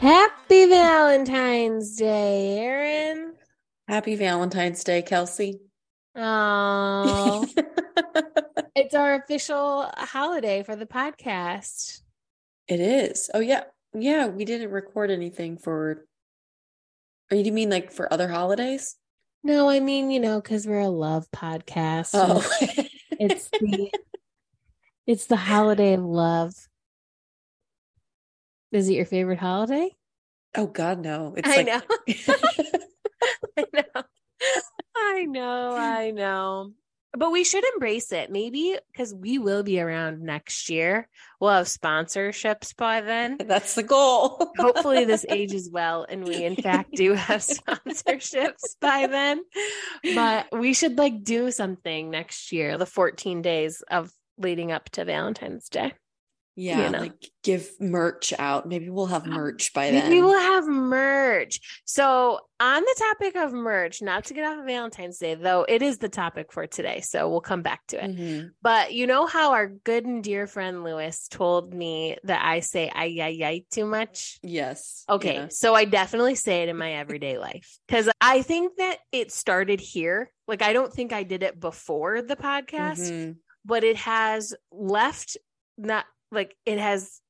Happy Valentine's Day, Erin. Happy Valentine's Day, Kelsey. Oh, it's our official holiday for the podcast. It is. Oh yeah. Yeah, we didn't record anything for Or you mean like for other holidays? No, I mean, you know, because we're a love podcast. Oh. It's the it's the holiday of love. Is it your favorite holiday? oh god, no. It's I like know. I know. I know. I know. But we should embrace it. Maybe because we will be around next year. We'll have sponsorships by then. That's the goal. Hopefully, this ages well and we, in fact, do have sponsorships by then. But we should like do something next year, the 14 days of leading up to Valentine's Day. Yeah, you know. like give merch out. Maybe we'll have merch by then. Maybe we'll have merch. So, on the topic of merch, not to get off of Valentine's Day, though, it is the topic for today. So, we'll come back to it. Mhm. But you know how our good and dear friend Lewis told me that I say ay, ay, ay too much? Yes. Okay. Yeah. So, I definitely say it in my everyday life because I think that it started here. Like, I don't think I did it before the podcast, Mhm. but it has left not like it has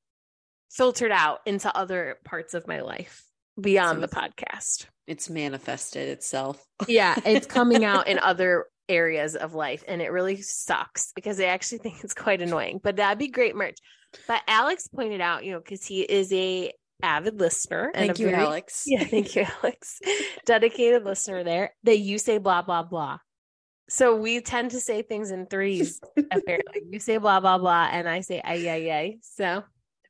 filtered out into other parts of my life beyond So the podcast. It's manifested itself. Yeah, it's coming out in other areas of life and it really sucks because I actually think it's quite annoying. But that'd be great merch. But Alex pointed out, you know, because he is a avid listener and Thank you, very- Alex. Yeah, thank you, Alex. Dedicated listener there. That you say blah blah blah. So we tend to say things in threes. apparently, you say blah blah blah, and I say ay ay ay. So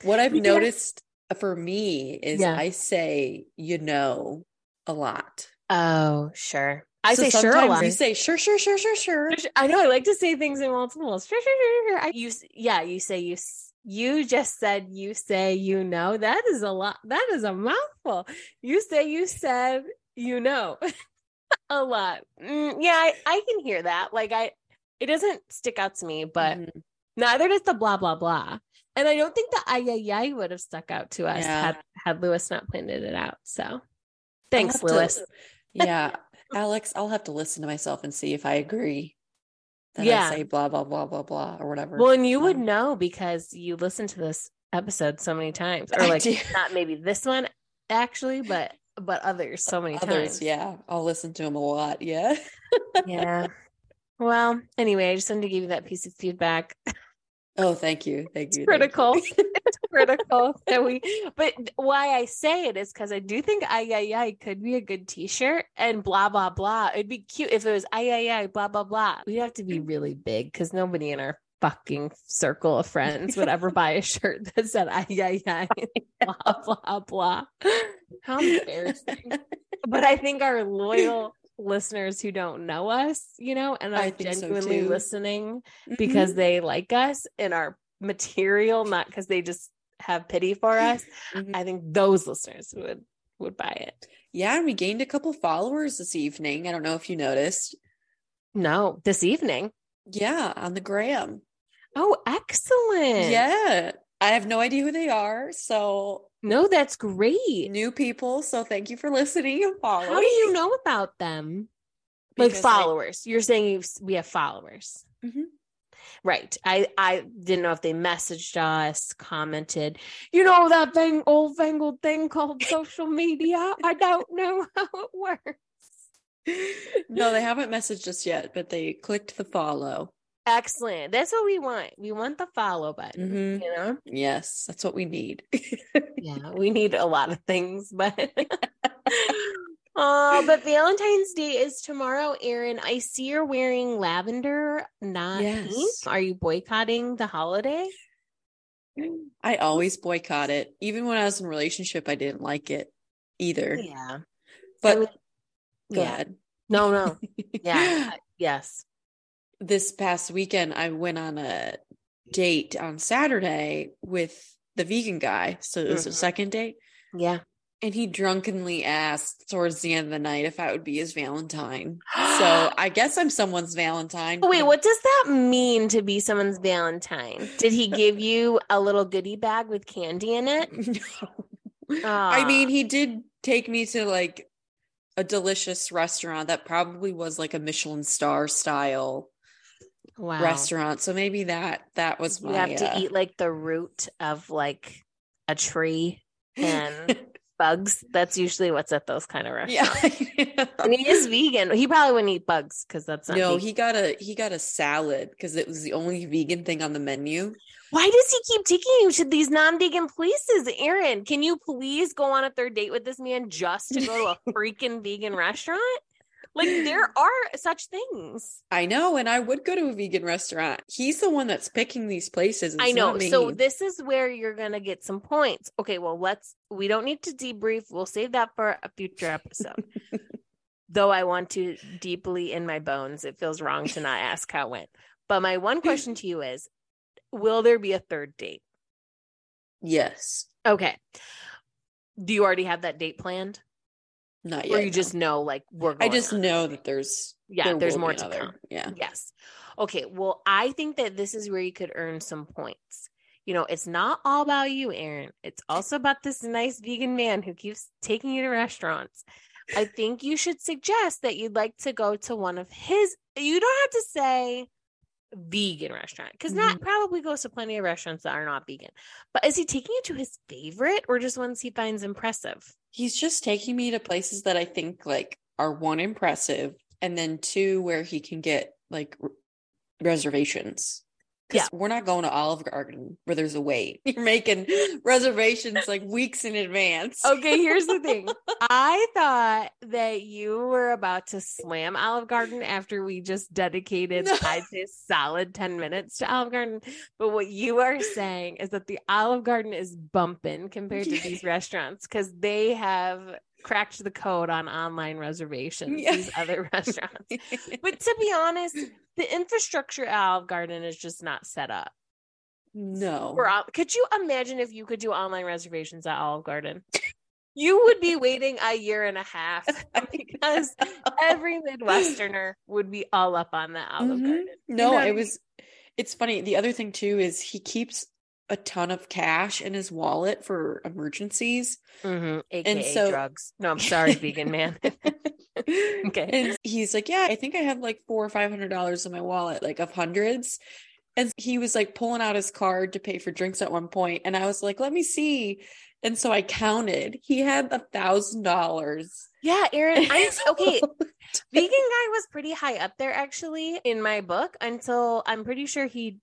What I've Yeah. noticed for me is Yeah. I say you know a lot. oh sure, I So say sure a lot. You say sure, sure, sure, sure, sure. I know I like to say things in multiples. Sure, sure, sure, sure. I, you, yeah, you say you. You just said you say you know. That is a lot. That is a mouthful. You say you said you know a lot. Mm, yeah, I, I can hear that. Like I, it doesn't stick out to me, but Mhm. neither does the blah blah blah. And I don't think the ay ay ay would have stuck out to us Yeah. had had Lewis not pointed it out. So, thanks, have to- Lewis. yeah, Alex, I'll have to listen to myself and see if I agree. That Yeah. I say blah blah blah blah blah or whatever. Well, and you would Um, know because you listened to this episode so many times, or like not maybe this one actually, but but others so many Others, times. yeah, I'll listen to them a lot. Yeah. yeah. Well, anyway, I just wanted to give you that piece of feedback. Oh, thank you, thank you. thank critical. you. it's critical that we. But why I say it is because I do think ay ay ay could be a good T-shirt and blah blah blah. It'd be cute if it was ay ay ay blah blah blah. We'd have to be mm. really big because nobody in our fucking circle of friends would ever buy a shirt that said ay yeah yeah blah blah blah. How embarrassing! But I think our loyal listeners who don't know us, you know, and I are so, genuinely too. listening Mhm. because they like us and our material, not because they just have pity for us. Mhm. I think those listeners would would buy it. yeah, and we gained a couple followers this evening. I don't know if you noticed. No, this evening. Yeah, on the gram. Oh, excellent. Yeah, I have no idea who they are. So No, that's great. new people. So thank you for listening and following. How do you know about them? Like Because I- followers. You're saying we have followers. Mhm. Right. I I didn't know if they messaged us, commented. You know that thing, old fangled thing called social media. I don't know how it works. no, they haven't messaged us yet, but they clicked the follow. Excellent. That's what we want. We want the follow button. Mhm. You know? Yes, that's what we need. Yeah, we need a lot of things, but Oh, but Valentine's Day is tomorrow, Erin. I see you're wearing lavender, not pink. Yes. Are you boycotting the holiday? I always boycott it. Even when I was in a relationship, I didn't like it either. Yeah. But mean, yeah. ahead. No, no. Yeah. yes. This past weekend I went on a date on Saturday with the vegan guy. So it was a Mhm. second date. Yeah. And he drunkenly asked towards the end of the night if I would be his Valentine. so I guess I'm someone's Valentine. Wait, what does that mean to be someone's Valentine? Did he give you a little goodie bag with candy in it? No. I mean, he did take me to like a delicious restaurant that probably was like a Michelin star style wow. restaurant. So maybe that that was You have to uh, eat like the root of like a tree and bugs. That's usually what's at those kind of restaurants. yeah. And he is vegan. He probably wouldn't eat bugs because that's no, vegan. he got a he got a salad because it was the only vegan thing on the menu. Why does he keep taking you to these non-vegan places, Erin? Can you please go on a third date with this man just to go to a freaking vegan restaurant? Like there are such things. I know, and I would go to a vegan restaurant. He's the one that's picking these places. I know. So this is where you're gonna get some points. Okay, well let's we don't need to debrief. We'll save that for a future episode. Though I want to deeply in my bones, it feels wrong to not ask how it went. But my one question to you is will there be a third date? yes, Okay. Do you already have that date planned? Not yet. or you no. just know like we're I just on? know that there's yeah there there's more to another. come Yeah. yes okay well i think that this is where you could earn some points you know it's not all about you erin it's also about this nice vegan man who keeps taking you to restaurants i think you should suggest that you'd like to go to one of his you don't have to say vegan restaurant because not mm-hmm. probably goes to plenty of restaurants that are not vegan but is he taking you to his favorite or just ones he finds impressive He's just taking me to places that I think like are one impressive and then two where he can get like r- reservations. 'Cause Yeah. we're not going to Olive Garden where there's a wait. You're making reservations like weeks in advance. Okay, here's the thing. I thought that you were about to slam Olive Garden after we just dedicated, No. I'd say, solid 10 minutes to Olive Garden. But what you are saying is that the Olive Garden is bumping compared to these restaurants because they have cracked the code on online reservations, Yeah. these other restaurants. But to be honest, the infrastructure at Olive Garden is just not set up. no. Could you imagine if you could do online reservations at Olive Garden? You would be waiting a year and a half because every Midwesterner would be all up on that Olive Mhm. Garden. No, You know? it was it's funny. The other thing too is he keeps a ton of cash in his wallet for emergencies. Mhm, AKA so- drugs. No, I'm sorry, vegan man. Okay. And he's like, Yeah, I think I have like four or five hundred dollars in my wallet, like of hundreds. And he was like pulling out his card to pay for drinks at one point, And I was like, Let me see. And so I counted. He had a thousand dollars. Yeah, Erin. I'm okay. Vegan guy was pretty high up there actually in my book until I'm pretty sure he.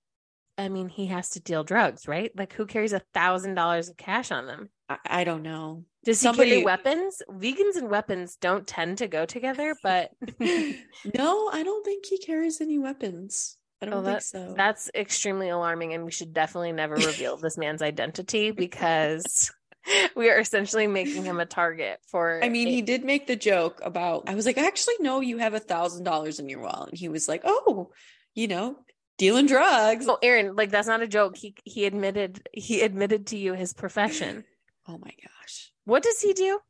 I mean, he has to deal drugs, right? Like, who carries a thousand dollars of cash on them? I, I don't know. Does he carry weapons? Vegans and weapons don't tend to go together, but no, I don't think he carries any weapons. I don't Oh, think that- so. that's extremely alarming. And we should definitely never reveal this man's identity because we are essentially making him a target for. I mean, a- he did make the joke about, I was like, actually, no, you have a thousand dollars in your wallet. And he was like, oh, you know, dealing drugs. Oh, Erin, like that's not a joke. He he admitted he admitted to you his profession. Oh my gosh. What does he do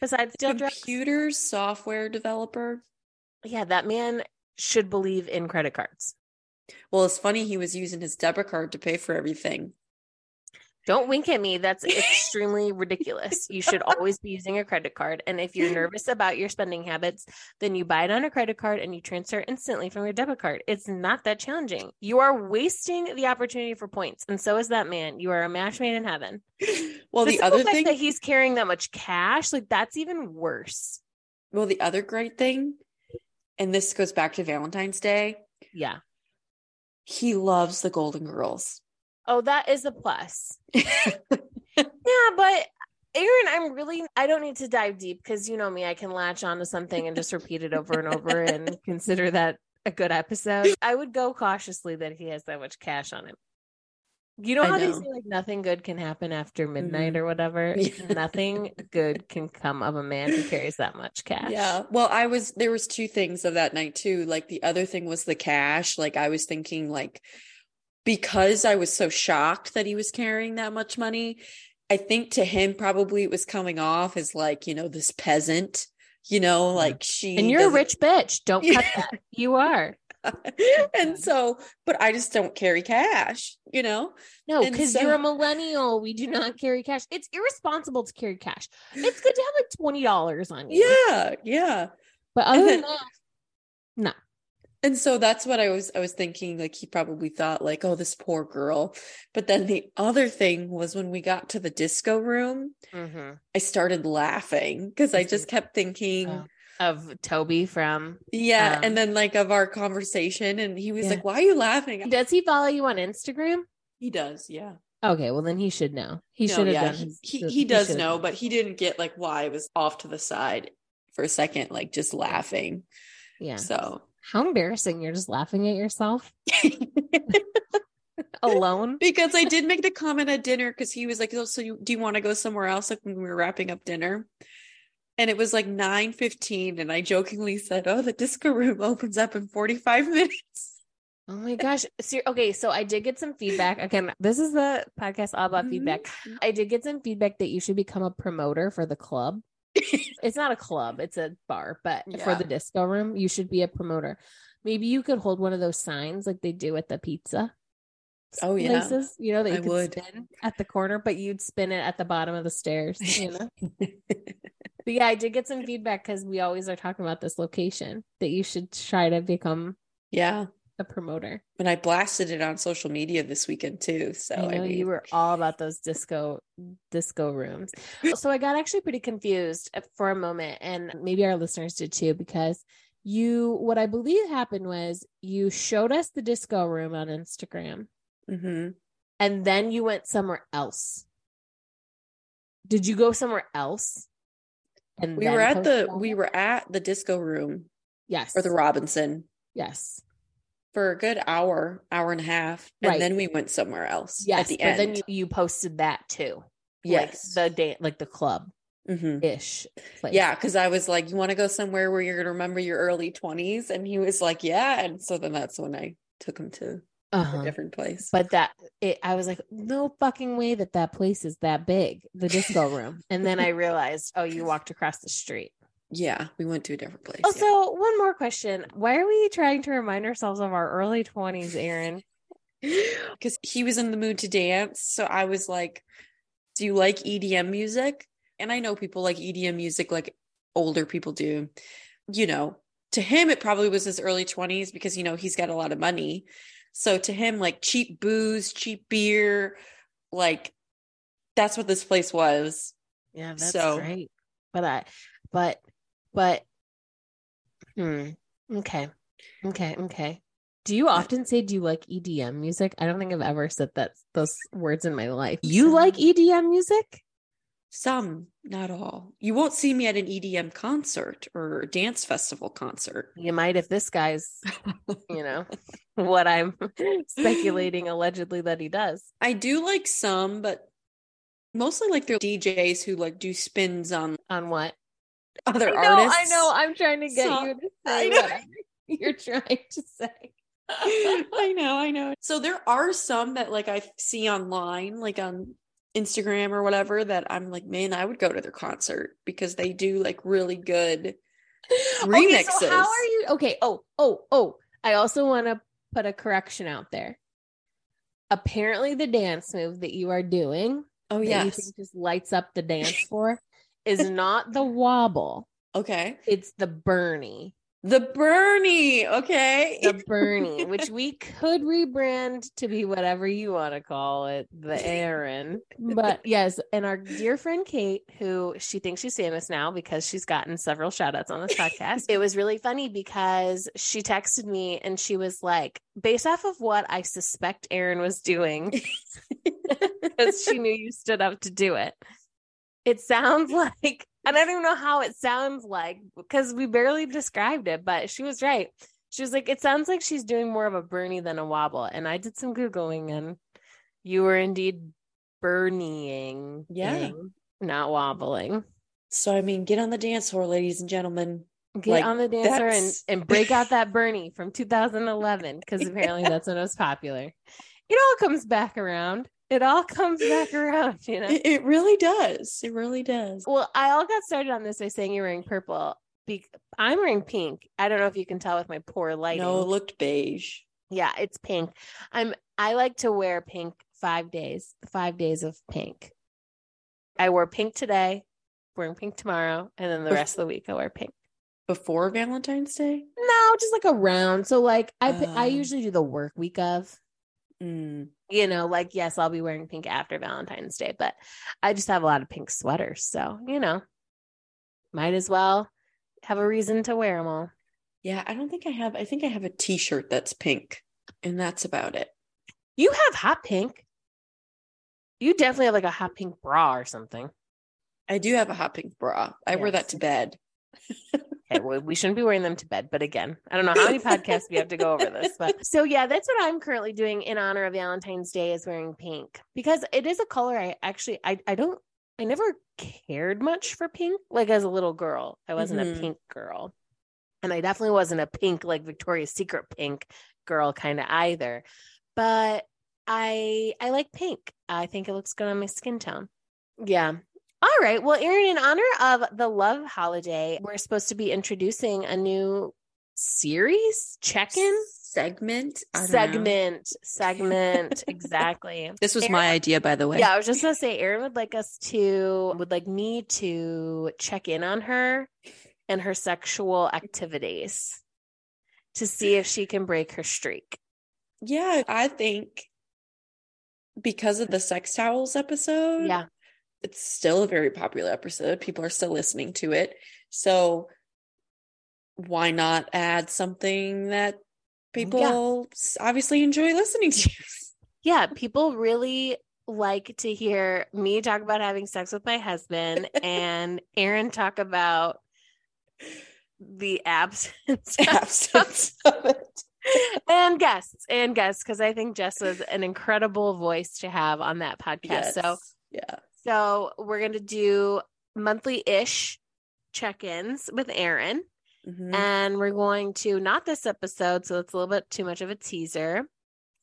besides drugs? Computer software developer. Yeah, that man should believe in credit cards. Well, it's funny he was using his debit card to pay for everything. Don't wink at me. That's extremely ridiculous. You should always be using a credit card. And if you're nervous about your spending habits, then you buy it on a credit card and you transfer instantly from your debit card. It's not that challenging. You are wasting the opportunity for points. And so is that man. You are a match made in heaven. Well, the, simple other thing, that he's carrying that much cash, like that's even worse. well, the other great thing, and this goes back to Valentine's Day, Yeah. he loves the Golden Girls. Oh, that is a plus. Yeah, but Erin, I'm really I don't need to dive deep because you know me, I can latch onto something and just repeat it over and over and consider that a good episode. I would go cautiously that he has that much cash on him. You know how they say like nothing good can happen after midnight Mhm. or whatever? Yeah. Nothing good can come of a man who carries that much cash. Yeah. Well, I was there was two things of that night too. Like the other thing was the cash. Like I was thinking like because I was so shocked that he was carrying that much money, I think to him probably it was coming off as like, you know, this peasant, you know, like she And you're a doesn't- rich bitch. Don't cut that. You are. and so, but I just don't carry cash, you know? No, because so- you're a millennial. We do not carry cash. It's irresponsible to carry cash. It's good to have like twenty dollars on you. Yeah, yeah. But other And than that, no. And so that's what I was I was thinking like he probably thought like oh this poor girl. But then the other thing was when we got to the disco room, I started laughing because I just kept thinking Oh, Of Toby from yeah, um, and then like of our conversation and he was Yeah. like why are you laughing? Does he follow you on Instagram? He does, yeah. Okay, well then he should know. He No, should have yeah, done he, his. he, the- he does know, done but he didn't get like why I was off to the side for a second, like just laughing. Yeah. So How embarrassing! You're just laughing at yourself alone. because I did make the comment at dinner because he was like, "Oh, so you, do you want to go somewhere else?" Like when we were wrapping up dinner, and it was like nine fifteen, and I jokingly said, "Oh, the disco room opens up in forty five minutes." Oh my gosh. Ser- okay, so I did get some feedback. Again, this is the podcast all about feedback. Mhm. I did get some feedback that you should become a promoter for the club. It's not a club, it's a bar, but for the disco room, you should be a promoter. Maybe you could hold one of those signs like they do at the pizza. Oh, yeah. places, you know, that you I could would. spin at the corner, but you'd spin it at the bottom of the stairs, you know. but yeah, I did get some feedback because we always are talking about this location that you should try to become yeah, a promoter. and I blasted it on social media this weekend too. So I know I mean, you were all about those disco disco rooms. So I got actually pretty confused for a moment, and maybe our listeners did too, because you what I believe happened was you showed us the disco room on Instagram, Mhm. and then you went somewhere else. Did you go somewhere else? And we were at the we were at the disco room yes or the Robinson yes for a good hour, hour and a half, and Right. then we went somewhere else yes. at the but end. then you, you posted that too. yes, like the day, like the club Mhm. ish. place. Yeah, because I was like, "You want to go somewhere where you're gonna remember your early 20s?" And he was like, "Yeah." And so then that's when I took him to Uh-huh. a different place. but that it i was like no fucking way that that place is that big the disco room and then i realized oh you walked across the street yeah, we went to a different place. Oh, also one more question why are we trying to remind ourselves of our early 20s erin because he was in the mood to dance. So I was like, "Do you like EDM music?" And I know people like EDM music, like older people do. You know, to him, it probably was his early 20s because, you know, he's got a lot of money. So to him, like cheap booze, cheap beer, like that's what this place was. yeah that's So- great but i but but hmm okay okay okay do you often say do you like edm music i don't think i've ever said that those words in my life you like edm music Some, not all. You won't see me at an EDM concert or dance festival concert. You might if this guy's, you know, what I'm speculating allegedly that he does. I do like some, but mostly like the DJs who like do spins on On what? Other I know, artists. I know. I'm trying to get So- you to say whatever you're trying to say. I know, I know. So there are some that like I see online, like on Instagram or whatever, that I'm like, man, I would go to their concert because they do like really good Okay, so remixes. how are you? Okay. Oh, oh, oh. I also want to put a correction out there. Apparently, the dance move that you are doing, Oh that you yes. think just lights up the dance floor, is not the wobble. Okay. It's the Bernie. The Bernie. Okay. the Bernie, which we could rebrand to be whatever you want to call it, the Erin. But yes, and our dear friend Kate, who she thinks she's famous now because she's gotten several shout outs on this podcast. It was really funny because she texted me and she was like, based off of what I suspect Erin was doing, because she knew you stood up to do it. It sounds like, and I don't even know how it sounds like because we barely described it, but she was right. She was like, it sounds like she's doing more of a Bernie than a wobble. And I did some Googling and you were indeed Bernieing, Yeah. not wobbling. so I mean, get on the dance floor, ladies and gentlemen. Get Like, on the dancer and, and break out that Bernie from 2011 because apparently that's when it was popular. It all comes back around. It all comes back around, you know. It, it really does. It really does. Well, I all got started on this by saying you're wearing purple. be- I'm wearing pink. I don't know if you can tell with my poor lighting. No, it looked beige. Yeah, it's pink. I'm I like to wear pink 5 days. 5 days of pink. I wore pink today, wearing pink tomorrow, and then the rest of the week I wear pink. Before Valentine's Day? No, just like around. So like I pi- I Oh. usually do the work week of Mm. you know, like yes, I'll be wearing pink after Valentine's Day, but I just have a lot of pink sweaters, so you know, might as well have a reason to wear them all. Yeah, I don't think I have. I think I have a t-shirt that's pink, and that's about it. You have hot pink. You definitely have like a hot pink bra or something. I do have a hot pink bra. I wear that to bed. Okay, well, we shouldn't be wearing them to bed, but again, I don't know how many podcasts we have to go over this, but so yeah, that's what I'm currently doing in honor of Valentine's Day is wearing pink because it is a color I actually I I don't I never cared much for pink like as a little girl. I wasn't Mhm. a pink girl. And I definitely wasn't a pink like Victoria's Secret pink girl kind of either. But I I like pink. I think it looks good on my skin tone. Yeah. All right. Well, Erin, in honor of the love holiday, we're supposed to be introducing a new series check-in segment. I don't know. segment segment exactly. This was my idea, by the way. Yeah, I was just gonna say, Erin would like us to would like me to check in on her and her sexual activities to see if she can break her streak. Yeah, I think because of the sex towels episode, Yeah. It's still a very popular episode. People are still listening to it. So why not add something that oh, people s- obviously enjoy listening to? Yeah, people really like to hear me talk about having sex with my husband and Erin talk about the absence Absence of it. and guests and guests because I think Jess was an incredible voice to have on that podcast. So yeah. So we're gonna do monthly ish check-ins with Erin. Mhm. And we're going to not this episode, so it's a little bit too much of a teaser,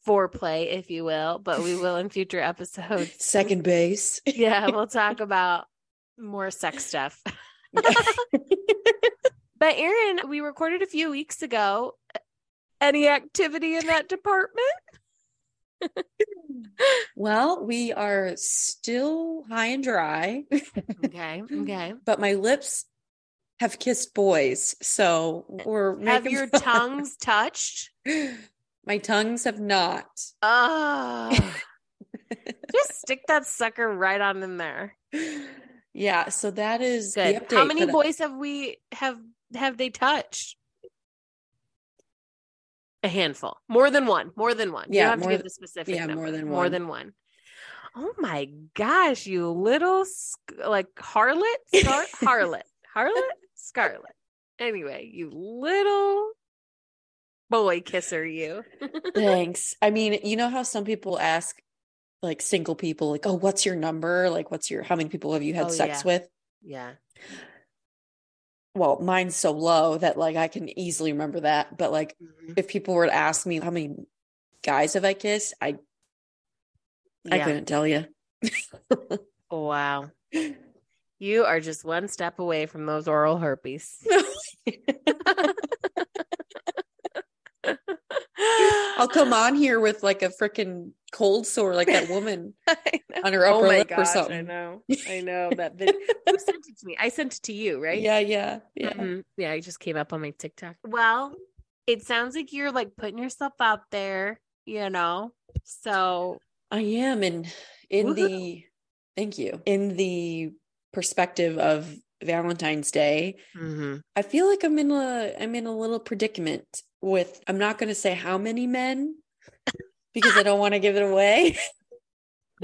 foreplay, if you will, but we will in future episodes. Second base. Yeah, we'll talk about more sex stuff. But Erin, we recorded a few weeks ago. Any activity in that department? Well, we are still high and dry, Okay, okay. but my lips have kissed boys. So uh, we're Have your fun. tongues touched? My tongues have not. Oh, just stick that sucker right on in there. Yeah, so that is the Good. update. How many boys have we have have they touched? A handful. More than one. More than one. you Yeah, don't have to give th- the specific. yeah, more than one. More than one. Oh my gosh, you little sc- like harlot, Scar- harlot, harlot, scarlet. Anyway, you little boy kisser, you. Thanks. I mean, you know how some people ask like single people like, "Oh, what's your number? Like what's your how many people have you had Oh, sex yeah. with?" Yeah. Well, mine's so low that like I can easily remember that, but like Mhm. if people were to ask me how many guys have I kissed, I I couldn't tell you. Wow. You are just one step away from those oral herpes. I'll come on here with like a freaking cold sore like that woman I. on her upper oh my lip or gosh, I know. I know that vid- Who sent it to me? I sent it to you, right? Yeah, yeah, yeah. Mhm. Yeah, it just came up on my TikTok. Well, it sounds like you're like putting yourself out there, you know. So I am in in Woohoo. the thank you. In the perspective of Valentine's Day, I feel like I'm in a I'm in a little predicament with I'm not going to say how many men because I don't want to give it away.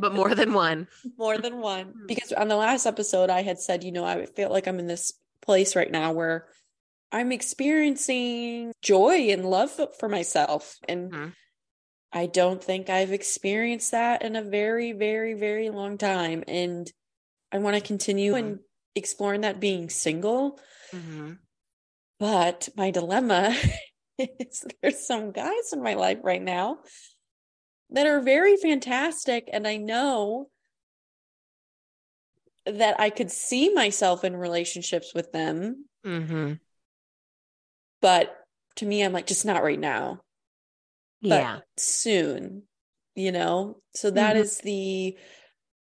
but more than one. More than one. Because on the last episode I had said, you know, I feel like I'm in this place right now where I'm experiencing joy and love for myself and Mhm. I don't think I've experienced that in a very very very long time and I want to continue and exploring that being single Mhm. But my dilemma is there's some guys in my life right now that are very fantastic. And I know that I could see myself in relationships with them. Mhm. But to me, I'm like, just not right now. But Yeah. soon, you know? So that Mhm. is the,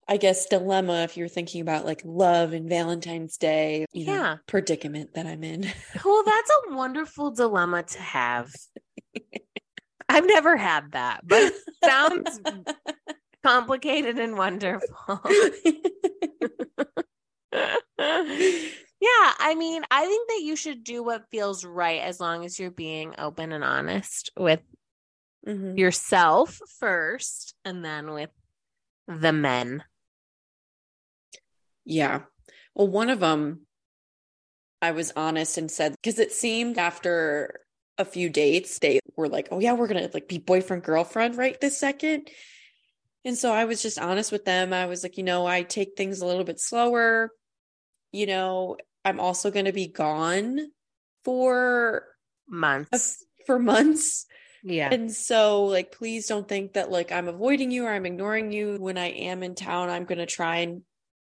I guess, dilemma if you're thinking about like love and Valentine's Day, you know, Yeah. predicament that I'm in. Well, that's a wonderful dilemma to have. I've never had that, but it sounds complicated and wonderful. yeah, I mean, I think that you should do what feels right as long as you're being open and honest with Mhm. yourself first and then with the men. Yeah. Well, one of them, I was honest and said, because it seemed after a few dates, they were like, oh, yeah, we're going to like be boyfriend, girlfriend right this second. And so I was just honest with them. I was like, you know, I take things a little bit slower. You know, I'm also going to be gone for a Months. for months. Yeah. And so, like, please don't think that like I'm avoiding you or I'm ignoring you. When I am in town, I'm going to try and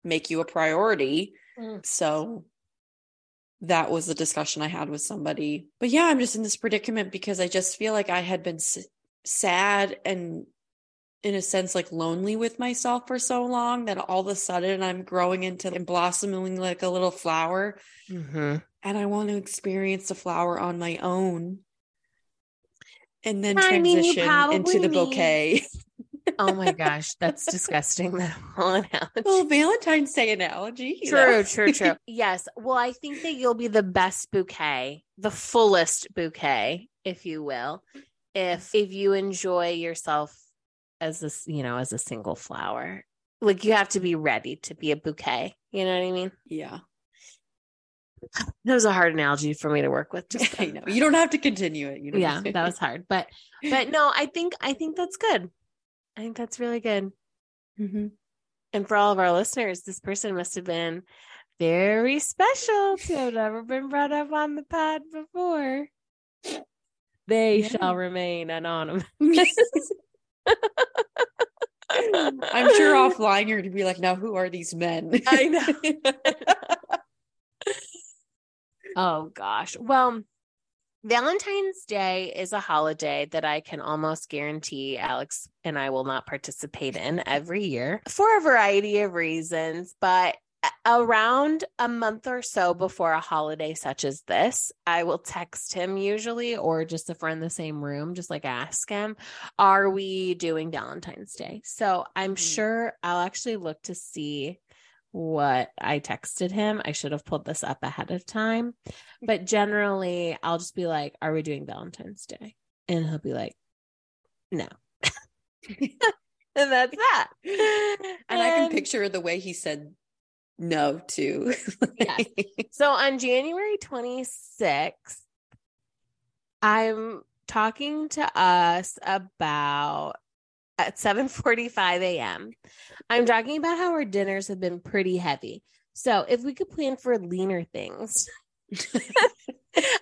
make you a priority. Mm. So that was the discussion I had with somebody. But yeah, I'm just in this predicament because I just feel like I had been s- sad and in a sense like lonely with myself for so long that all of a sudden I'm growing into and blossoming like a little flower hmm and I want to experience the flower on my own. And then I mean, transition into the bouquet. Oh my gosh, that's disgusting. That whole analogy. well, Valentine's Day analogy. you True, know? true, true. Yes. Well, I think that you'll be the best bouquet, the fullest bouquet, if you will, if if you enjoy yourself as this, you know, as a single flower. Like you have to be ready to be a bouquet. You know what I mean? yeah. That was a hard analogy for me to work with. Just I know. You don't have to continue it. You know? yeah, that was hard. But but no, I think I think that's good. I think that's really good. hmm And for all of our listeners, this person must have been very special to have never been brought up on the pod before. They Yeah. shall remain anonymous. I'm sure offline you're going to be like, now who are these men? I know. Oh gosh. Well, Valentine's Day is a holiday that I can almost guarantee Alex and I will not participate in every year for a variety of reasons. But around a month or so before a holiday such as this, I will text him usually, or just if we're in the same room, just like ask him, Are we doing Valentine's Day? So I'm Mhm. sure I'll actually look to see what I texted him. I should have pulled this up ahead of time. But generally, I'll just be like, Are we doing Valentine's Day? And he'll be like, No. and that's that. and I can picture the way he said no. Yes. So on January 26th, I'm talking to us about at 7:45 a.m. I'm talking about how our dinners have been pretty heavy. So if we could plan for leaner things,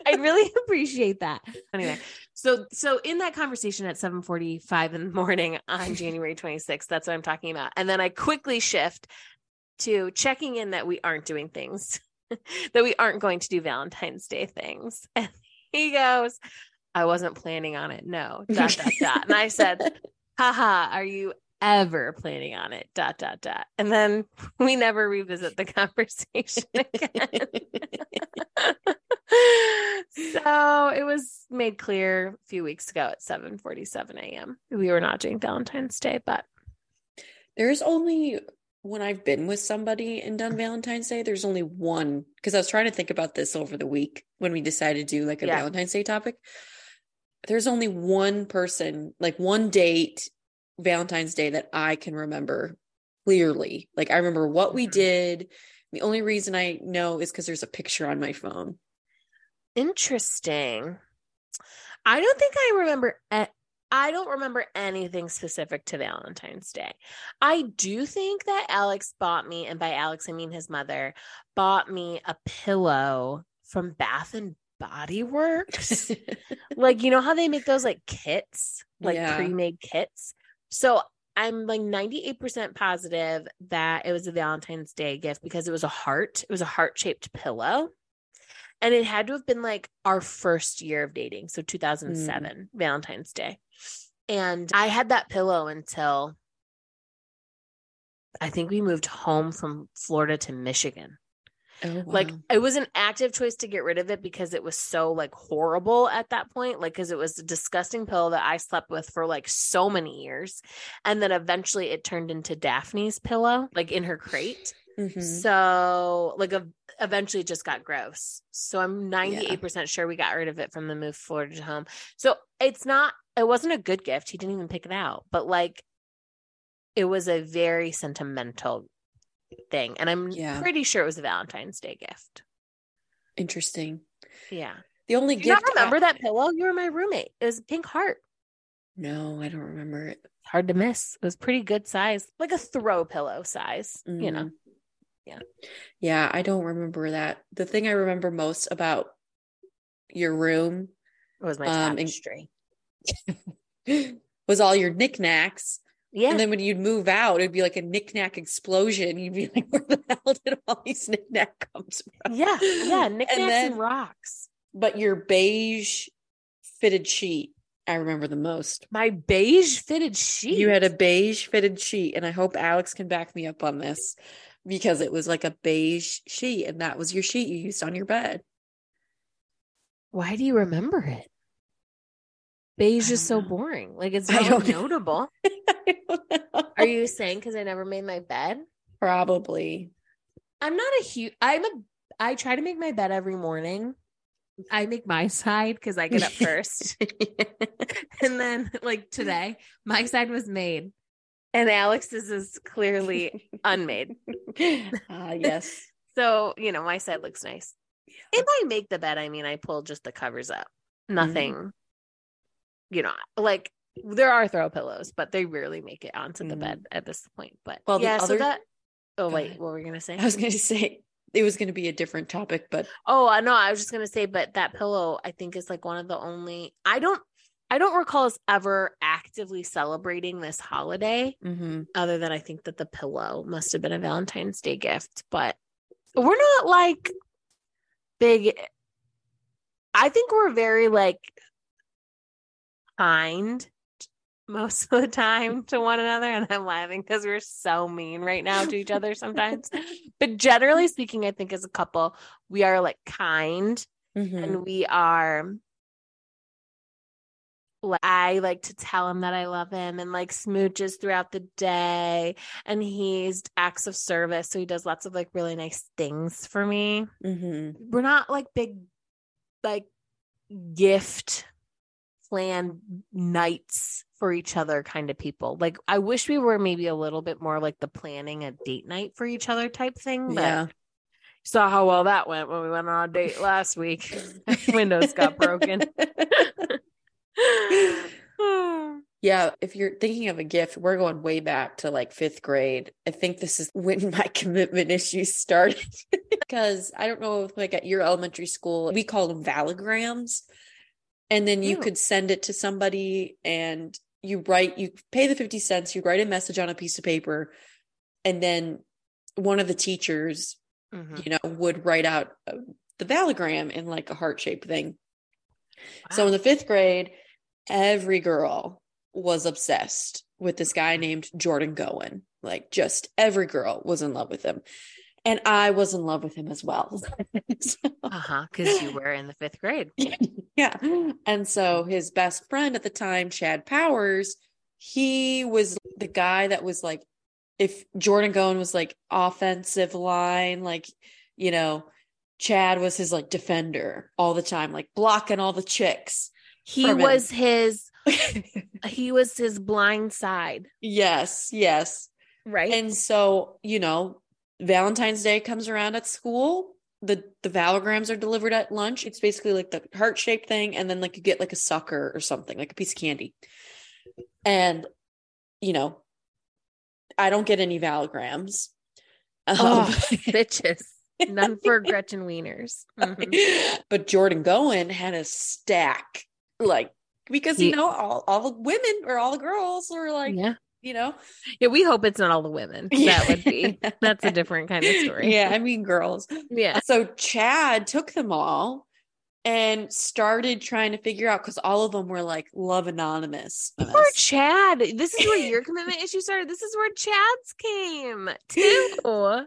I'd really appreciate that. Anyway, so so in that conversation at 7:45 in the morning on January 26th, that's what I'm talking about. And then I quickly shift to checking in that we aren't doing things, that we aren't going to do Valentine's Day things. And he goes, I wasn't planning on it. No, dot, dot, dot. And I said, haha, are you ever planning on it? Dot, dot, dot. And then we never revisit the conversation again. so it was made clear a few weeks ago at 7 47 a.m. We were not doing Valentine's Day, but There's only when I've been with somebody and done Valentine's Day, there's only one because I was trying to think about this over the week when we decided to do like a Yeah. Valentine's Day topic. There's only one person, like one date, Valentine's Day that I can remember clearly. Like I remember what we did. The only reason I know is because there's a picture on my phone. Interesting. I don't think I remember. I don't remember anything specific to Valentine's Day. I do think that Alex bought me, and by Alex I mean his mother, bought me a pillow from Bath and Body Works. like you know how they make those like kits, like Yeah. pre-made kits. So I'm like 98% positive that it was a Valentine's Day gift because it was a heart. It was a heart-shaped pillow. And it had to have been like our first year of dating. So mm. 2007, Valentine's Day. And I had that pillow until I think we moved home from Florida to Michigan. Oh, Like it was an active choice to get rid of it because it was so like horrible at that point. Like because it was a disgusting pillow that I slept with for like so many years. And then eventually it turned into Daphne's pillow, like in her crate. Mhm. So like a, eventually it just got gross. So I'm 98% sure we got rid of it from the move Florida to home. So it's not it wasn't a good gift. He didn't even pick it out, but like it was a very sentimental thing. And I'm Yeah. pretty sure it was a Valentine's Day gift. Interesting. Yeah. The only Do you not gift I- remember that pillow? You were my roommate. It was a pink heart. No, I don't remember it. Hard to miss. It was pretty good size, like a throw pillow size, you know. Mhm. Yeah. Yeah, I don't remember that. The thing I remember most about your room It was my Um, and- was all your knickknacks. Yeah. And then when you'd move out, it'd be like a knickknack explosion. You'd be like, where the hell did all these knickknack comes from? yeah. Yeah. Knickknacks and, then- rocks. But your beige fitted sheet, I remember the most. My beige fitted sheet. You had a beige fitted sheet, and I hope Alex can back me up on this because it was like a beige sheet, and that was your sheet you used on your bed. Why do you remember it? Beige is so know. boring. Like it's not notable. I don't know. Are you saying because I never made my bed? probably? I'm not a huge. I'm a. I try to make my bed every morning. I make my side because I get up first, and then like today, my side was made, and Alex's is clearly unmade. Ah, yes. So you know, my side looks nice. If I make the bed, I mean, I pull just the covers up. Nothing. You know, like there are throw pillows, but they rarely make it onto the Mhm. bed at this point. But Well, the yeah, so that. Oh wait, what were we gonna say? I was going to say it was going to be a different topic, but Oh, I know. I was just gonna say, but that pillow, I think, is like one of the only. I don't. I don't recall us ever actively celebrating this holiday, mhm. other than I think that the pillow must have been a Valentine's Day gift. But we're not like big. I think we're very like kind most of the time to one another, and I'm laughing because we're so mean right now to each other sometimes. but generally speaking, I think as a couple, we are like kind Mhm. and we are like I like to tell him that I love him and like smooches throughout the day and he's acts of service so he does lots of like really nice things for me. Mhm. We're not like big like gift plan nights for each other kind of people. Like I wish we were maybe a little bit more like the planning a date night for each other type thing, but Yeah. saw how well that went when we went on a date last week. Windows got broken. Yeah, if you're thinking of a gift, we're going way back to like fifth grade. I think this is when my commitment issues started. because I don't know if like at your elementary school, we called them valograms. And then you Ew. could send it to somebody and you write, you pay the 50 cents, you write a message on a piece of paper. And then one of the teachers, Mhm. you know, would write out uh, the valogram in like a heart shaped thing. So in the fifth grade, every girl was obsessed with this guy named Jordan Goen. Like just every girl was in love with him. And I was in love with him as well. So- Uh-huh, because you were in the fifth grade. yeah. And so his best friend at the time, Chad Powers, he was the guy that was like, if Jordan Goen was like offensive line, like, you know, Chad was his like defender all the time, like blocking all the chicks. He was his he was his blind side, yes, yes. right? And so, you know, Valentine's Day comes around at school. The the valograms are delivered at lunch. It's basically like the heart-shaped thing, and then like you get like a sucker or something, like a piece of candy. And you know, I don't get any valograms. Um, Oh, bitches. None for Gretchen Wieners. Mhm. but Jordan Goen had a stack, like because you know all all the women or all the girls were like Yeah. You know? Yeah, we hope it's not all the women. That would be that's a different kind of story. Yeah, I mean girls. Yeah. So Chad took them all and started trying to figure out because all of them were like love anonymous. Poor Chad. This is where your commitment issue started. This is where Chad's came too.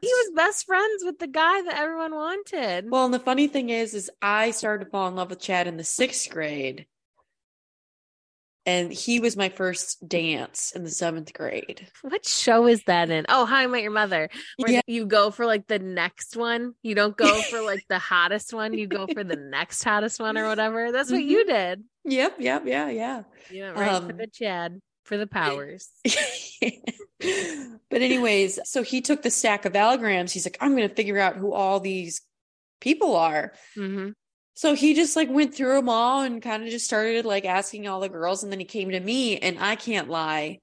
He was best friends with the guy that everyone wanted. Well, and the funny thing is, is I started to fall in love with Chad in the sixth grade. And he was my first dance in the seventh grade. What show is that in? Oh, How I Met Your Mother. Where Yeah. you go for like the next one. You don't go for like the hottest one. You go for the next hottest one or whatever. That's what you did. Yep, yep, yeah, yeah. You went right for Um, the Chad for the powers. but anyways, so he took the stack of valograms. He's like, I'm going to figure out who all these people are. hmm So he just like went through them all and kind of just started like asking all the girls. And then he came to me, and I can't lie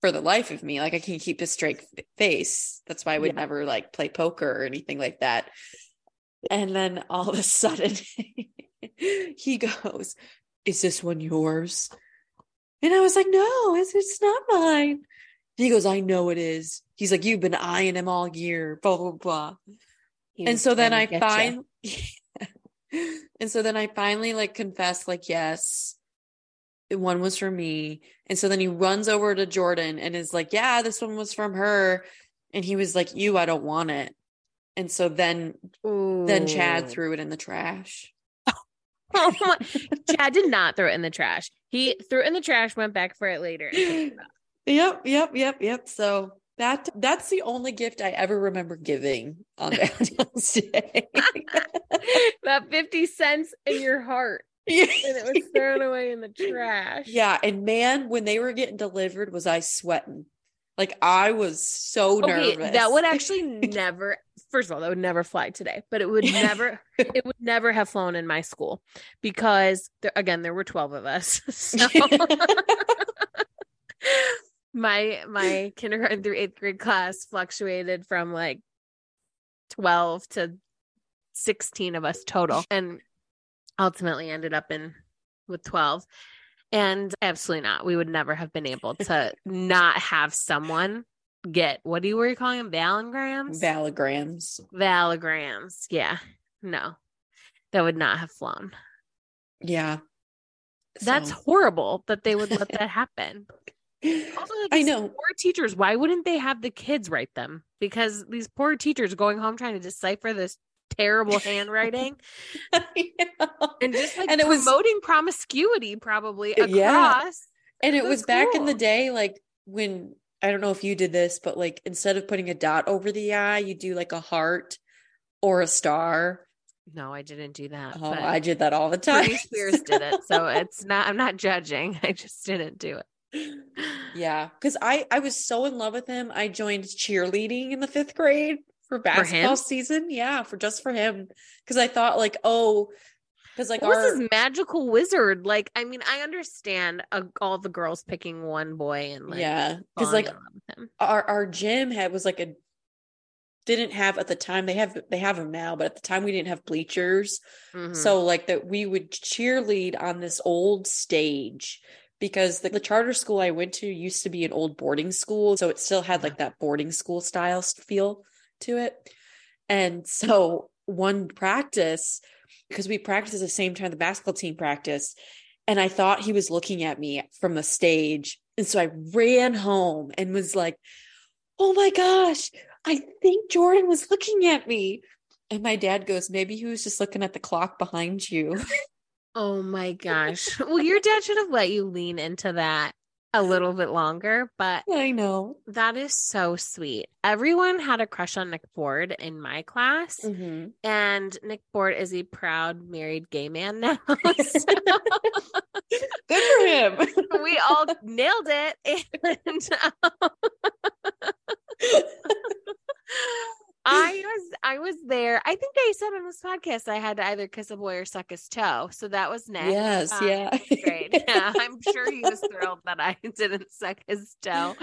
for the life of me. Like I can't keep a straight face. That's why I would Yeah. never like play poker or anything like that. And then all of a sudden he goes, Is this one yours? And I was like, No, it's, it's not mine. He goes, I know it is. He's like, You've been eyeing him all year, blah, blah, blah and so then I to get ya. find and so then I finally like confessed like yes one was for me and so then he runs over to Jordan and is like yeah this one was from her and he was like you I don't want it and so then then Chad threw it in the trash Oh my- Chad did not throw it in the trash. He threw it in the trash, went back for it later. and picked it up. yep yep yep yep so that that's the only gift I ever remember giving on Valentine's Day that 50 cents in your heart. And it was thrown away in the trash. Yeah, and man, when they were getting delivered, was I sweating? Like I was so Okay, nervous. that would actually never first of all, that would never fly today, but it would never it would never have flown in my school because there, again, there were 12 of us. So my my kindergarten through eighth grade class fluctuated from like 12 to 16 of us total and ultimately ended up in with 12 and absolutely not. We would never have been able to not have someone get what do you were you calling them valograms? Valograms. valograms. Yeah. No. That would not have flown. Yeah. that's So- horrible that they would let that happen Also, I know. Poor teachers. Why wouldn't they have the kids write them? Because these poor teachers going home trying to decipher this terrible handwriting and just like And it was- promoting promiscuity probably across. Yeah. and it was back in the day, like when I don't know if you did this, but like instead of putting a dot over the eye, you do like a heart or a star. No, I didn't do that. Oh, I did that all the time. Britney Spears did it, so it's not. I'm not judging. I just didn't do it. Yeah, because I I was so in love with him. I joined cheerleading in the fifth grade for basketball him? season. Yeah, for just for him because I thought like oh, because like What our was this magical wizard? Like, I mean, I understand uh, all the girls picking one boy and like, yeah because like in love with him. our our gym had was like a didn't have at the time they have they have them now but at the time we didn't have bleachers Mhm. so like that we would cheerlead on this old stage because the, the charter school i went to used to be an old boarding school so it still had like that boarding school style feel to it. And so one practice because we practiced at the same time the basketball team practiced and i thought he was looking at me from the stage. And so i ran home and was like oh my gosh i think jordan was looking at me. And my dad goes, maybe he was just looking at the clock behind you. Oh my gosh. well, your dad should have let you lean into that a little bit longer, but I know. that is so sweet. Everyone had a crush on Nick Ford in my class, Mm-hmm. and Nick Ford is a proud married gay man now. So Good for him. we all nailed it. And um, I was I was there. I think I said on this podcast I had to either kiss a boy or suck his toe. So that was Nick. Yes, Um, yeah. Great. Yeah, I'm sure he was thrilled that I didn't suck his toe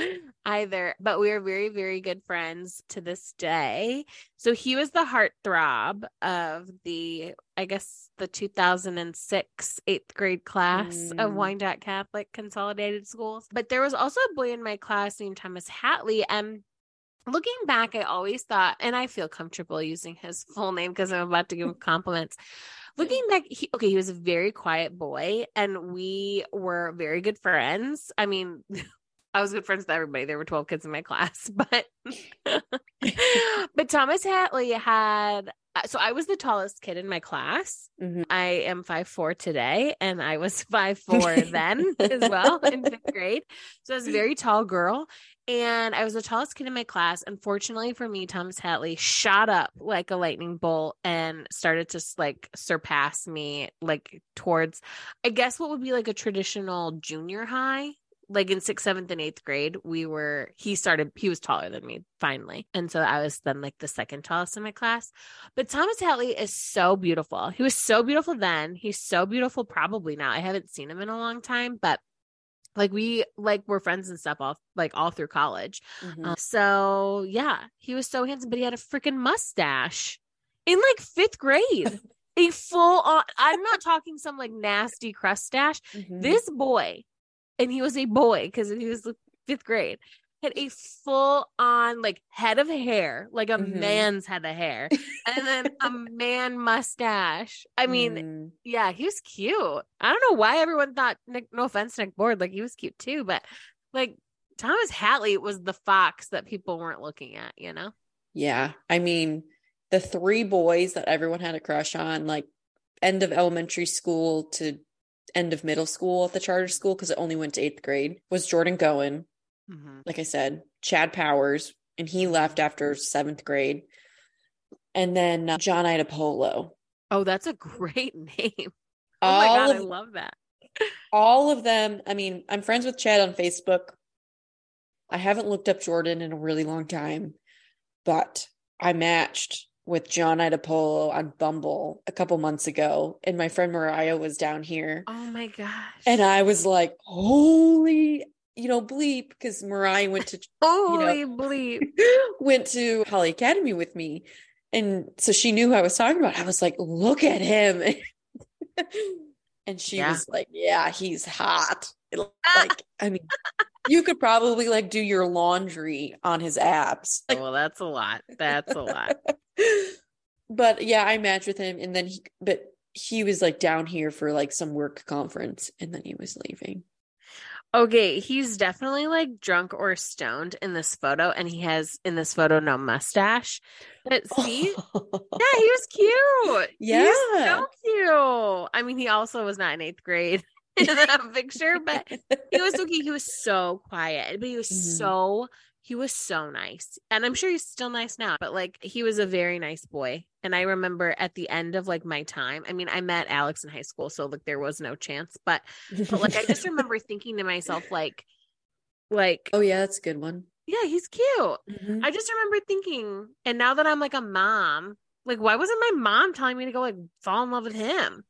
either. But we are very, very good friends to this day. So he was the heartthrob of the, I guess, the 2006 eighth grade class of Mm. Wyandotte Catholic Consolidated Schools. But there was also a boy in my class named Thomas Hatley. And looking back, I always thought, and I feel comfortable using his full name because I'm about to give him compliments. Looking back, he, okay, he was a very quiet boy, and we were very good friends. I mean, I was good friends with everybody. There were 12 kids in my class, but but Thomas Hatley had uh, so I was the tallest kid in my class. Mhm. I am five four today, and I was five four then as well in fifth grade. So I was a very tall girl, and I was the tallest kid in my class. Unfortunately for me, Thomas Hatley shot up like a lightning bolt and started to like surpass me, like towards, I guess what would be like a traditional junior high. Like in sixth, seventh, and eighth grade, we were, he started, he was taller than me finally. And so I was then like the second tallest in my class. But Thomas Hatley is so beautiful. He was so beautiful then. He's so beautiful probably now. I haven't seen him in a long time, but like we like were friends and stuff all like all through college. Mhm. Uh, so yeah, he was so handsome, but he had a freaking mustache in like fifth grade. a full on I'm not talking some like nasty crust stash. Mhm. This boy, and he was a boy because he was fifth grade, had a full on like head of hair, like a Mhm. man's head of hair, and then a man mustache. I mean, Mm. yeah, he was cute. I don't know why everyone thought Nick, no offense, Nick Board, like he was cute too, but like Thomas Hatley was the fox that people weren't looking at, you know? Yeah. I mean, the three boys that everyone had a crush on, like end of elementary school to end of middle school at the charter school, because it only went to eighth grade, was Jordan Goen, like I said, Chad Powers, and he left after seventh grade. And then uh, John Idapolo. Oh, that's a great name. Oh all my god, of I love that. all of them. I mean, I'm friends with Chad on Facebook. I haven't looked up Jordan in a really long time, but I matched with John Idapolo on Bumble a couple months ago, and my friend Mariah was down here, Oh my gosh. and I was like, "Holy, you know, bleep," because Mariah went to oh, holy bleep. went to Holly Academy with me, and so she knew who I was talking about. I was like, "Look at him," and she Yeah. was like, "Yeah, he's hot." Like, I mean, you could probably like do your laundry on his abs. Like, well, that's a lot. That's a lot. but yeah, I matched with him, and then he, but he was like down here for like some work conference, and then he was leaving. Okay, he's definitely like drunk or stoned in this photo, and he has in this photo no mustache. But see, yeah, he was cute. He Yeah. so cute. I mean, he also was not in eighth grade in that picture, but he was okay. He was so quiet, but he was Mhm. so he was so nice. And I'm sure he's still nice now, but like he was a very nice boy. And I remember at the end of like my time, I mean, I met Alex in high school, so like there was no chance, but but like I just remember thinking to myself, like, like, oh yeah, that's a good one. yeah, he's cute. Mhm. I just remember thinking, and now that I'm like a mom, like, why wasn't my mom telling me to go like fall in love with him?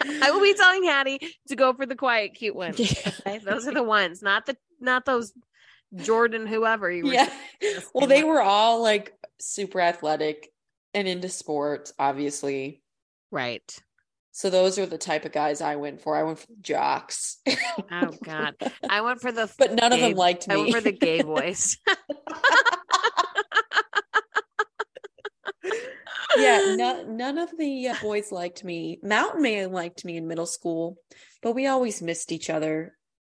I will be telling Hattie to go for the quiet, cute ones. Yeah. Okay? Those are the ones, not the not those Jordan whoever you were. yeah. Well, they were all like super athletic and into sports, obviously. right. So those are the type of guys I went for. I went for the jocks. Oh God, I went for the. but none of them liked I went me. for the gay boys. yeah, no, none of the uh, boys liked me. Mountain Man liked me in middle school, but we always missed each other.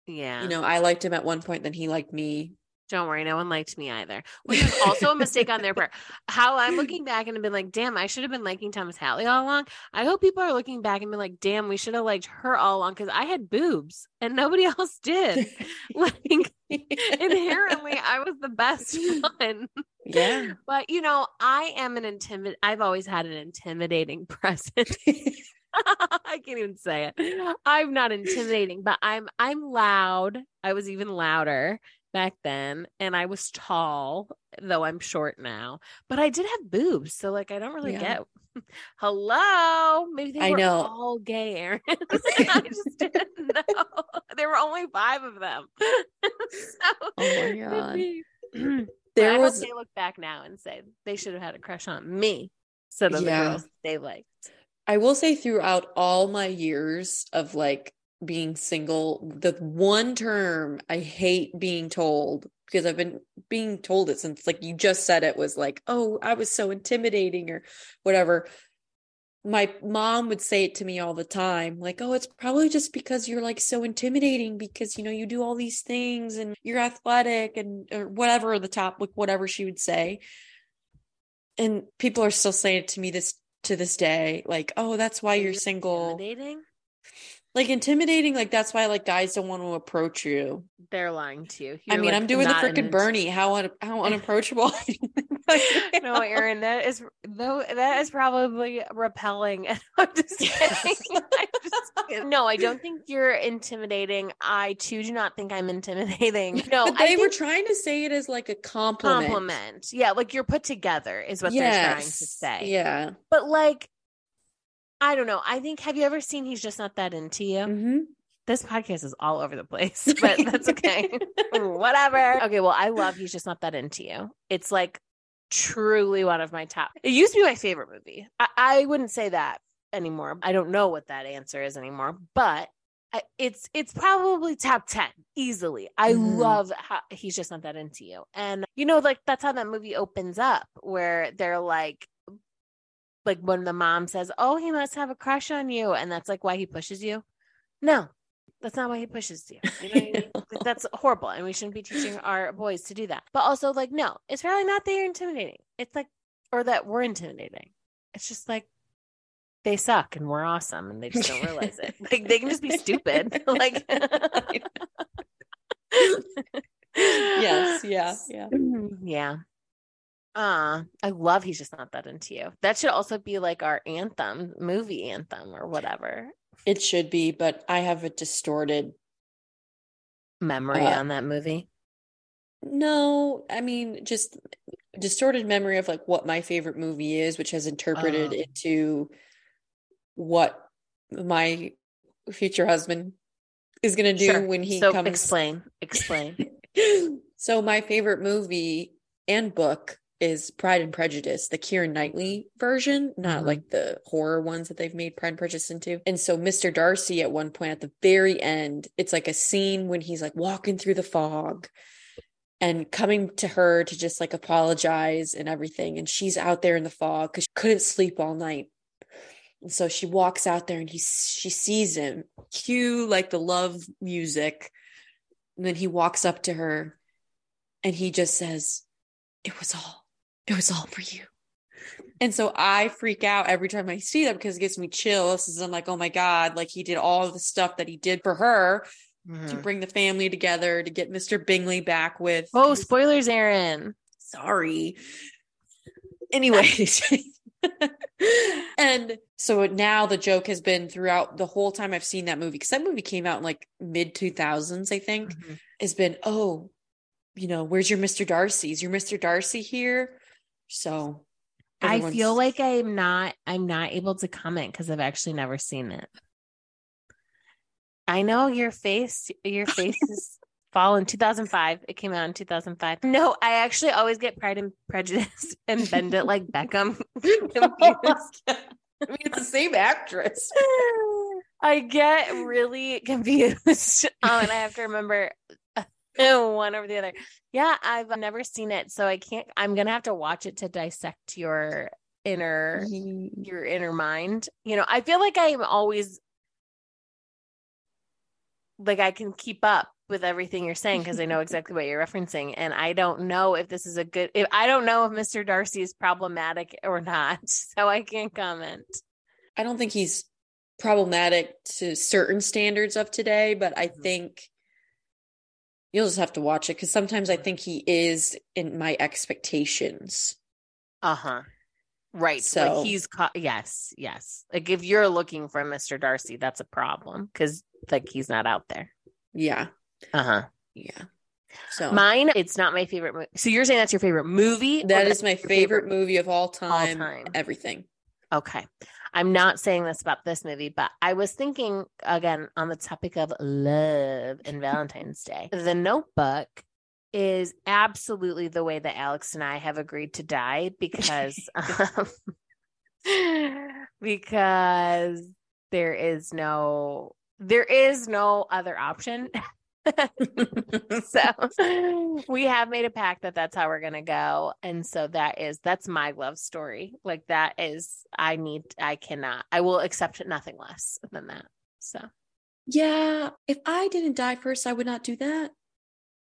Yeah. You know, I liked him at one point, then he liked me. Don't worry, no one liked me either. Which is also a mistake on their part. How I'm looking back and have been like, damn, I should have been liking Thomas Hatley all along. I hope people are looking back and be like, damn, we should have liked her all along because I had boobs and nobody else did. like inherently, I was the best one. yeah. But you know, I am an intimid. I've always had an intimidating presence. I can't even say it. I'm not intimidating, but I'm I'm loud. I was even louder back then, and I was tall. though I'm short now. But I did have boobs, so like I don't really Yeah. get. Hello, maybe they I were know. all gay, Erin. I just didn't know. There were only five of them. so, Oh my God. be. There I was they look back now and say they should have had a crush on me instead of Yeah. the girls they liked. I will say throughout all my years of like being single, the one term I hate being told because I've been being told it since like you just said it was like, oh, I was so intimidating or whatever. My mom would say it to me all the time, like, oh, it's probably just because you're like so intimidating because you know you do all these things and you're athletic and or whatever the top like whatever she would say. And people are still saying it to me this to this day, like, oh, that's why you're single. Intimidating? Like intimidating, like that's why like guys don't want to approach you. They're lying to you. I You're, mean, like, I'm doing the not an freaking Bernie. How un- how unapproachable. no, Erin, that is though that is probably repelling. I'm just kidding. I'm just kidding. No, I don't think you're intimidating. I too do not think I'm intimidating. No, but I they were trying to say it as like a compliment. compliment. Yeah, like you're put together is what they're trying to say. Yeah. But like, I don't know. I think have you ever seen He's Just Not That Into You? hmm This podcast is all over the place, but that's okay. Whatever. Okay, well, I love He's Just Not That Into You. It's like truly one of my top. It used to be my favorite movie. I, I wouldn't say that anymore. I don't know what that answer is anymore, but I, it's it's probably top 10 easily. I Mhm. love how He's Just Not That Into You. And you know like that's how that movie opens up where they're like like when the mom says, "Oh, he must have a crush on you," and that's like why he pushes you. No, that's not why he pushes you. You know what I mean? Like, that's horrible, and we shouldn't be teaching our boys to do that. But also, like, no, it's really not that you're intimidating. It's like, or that we're intimidating. It's just like they suck and we're awesome, and they just don't realize it. Like they can just be stupid. like, yes. Yeah. Yeah. yeah. Uh, I love he's just not that into you. That should also be like our anthem, movie anthem or whatever. It should be, but I have a distorted. Memory Uh, on that movie. No, I mean just distorted memory of like what my favorite movie is, which has interpreted Oh. into what my future husband is gonna do Sure. when he so comes. explain, explain. So my favorite movie and book is Pride and Prejudice, the Keira Knightley version, not Mhm. like the horror ones that they've made Pride and Prejudice into. And so Mr. Darcy at one point at the very end, it's like a scene when he's like walking through the fog and coming to her to just like apologize and everything. And she's out there in the fog because she couldn't sleep all night. And so she walks out there and he she sees him. Cue like the love music. And then he walks up to her and he just says, It was all, it was all for you. And so I freak out every time I see that because it gives me chills. Because I'm like, oh my God, like he did all the stuff that he did for her to Mhm. bring the family together, to get Mr. Bingley back with. Oh, spoilers, Erin. sorry. Anyways. and so now the joke has been throughout the whole time I've seen that movie, because that movie came out in like mid 2000s, I think, Mhm. has been, oh, you know, where's your Mr. Darcy? Is your Mr. Darcy here? So I feel like I'm not I'm not able to comment because I've actually never seen it. I know your face, your face is fall in 2005. It came out in 2005. No, I actually always get Pride and Prejudice and bend it like Beckham. confused. I mean, it's the same actress. I get really confused. Um, and I have to remember one over the other. Yeah, I've never seen it, so I can't. I'm gonna have to watch it to dissect your inner your inner mind. You know, I feel like I'm always like I can keep up with everything you're saying because I know exactly what you're referencing, and I don't know if this is a good. If I don't know if Mr. Darcy is problematic or not, so I can't comment. I don't think he's problematic to certain standards of today, but I Mhm. think you'll just have to watch it because sometimes I think he is in my expectations. Uh huh. Right. So- like he's ca- yes, yes. Like if you're looking for Mr. Darcy, that's a problem because like he's not out there. Yeah. Uh huh. Yeah. So Mine, it's not my favorite movie. So you're saying that's your favorite movie? that's my your favorite movie of all time. time. Everything. Okay. I'm not saying this about this movie, but I was thinking again on the topic of love and Valentine's Day. The Notebook is absolutely the way that Alex and I have agreed to die because um, because there is no there is no other option. so we have made a pact that that's how we're gonna go and so that is that's my love story like that is i need i cannot i will accept nothing less than that so yeah, if I didn't die first, I would not do that.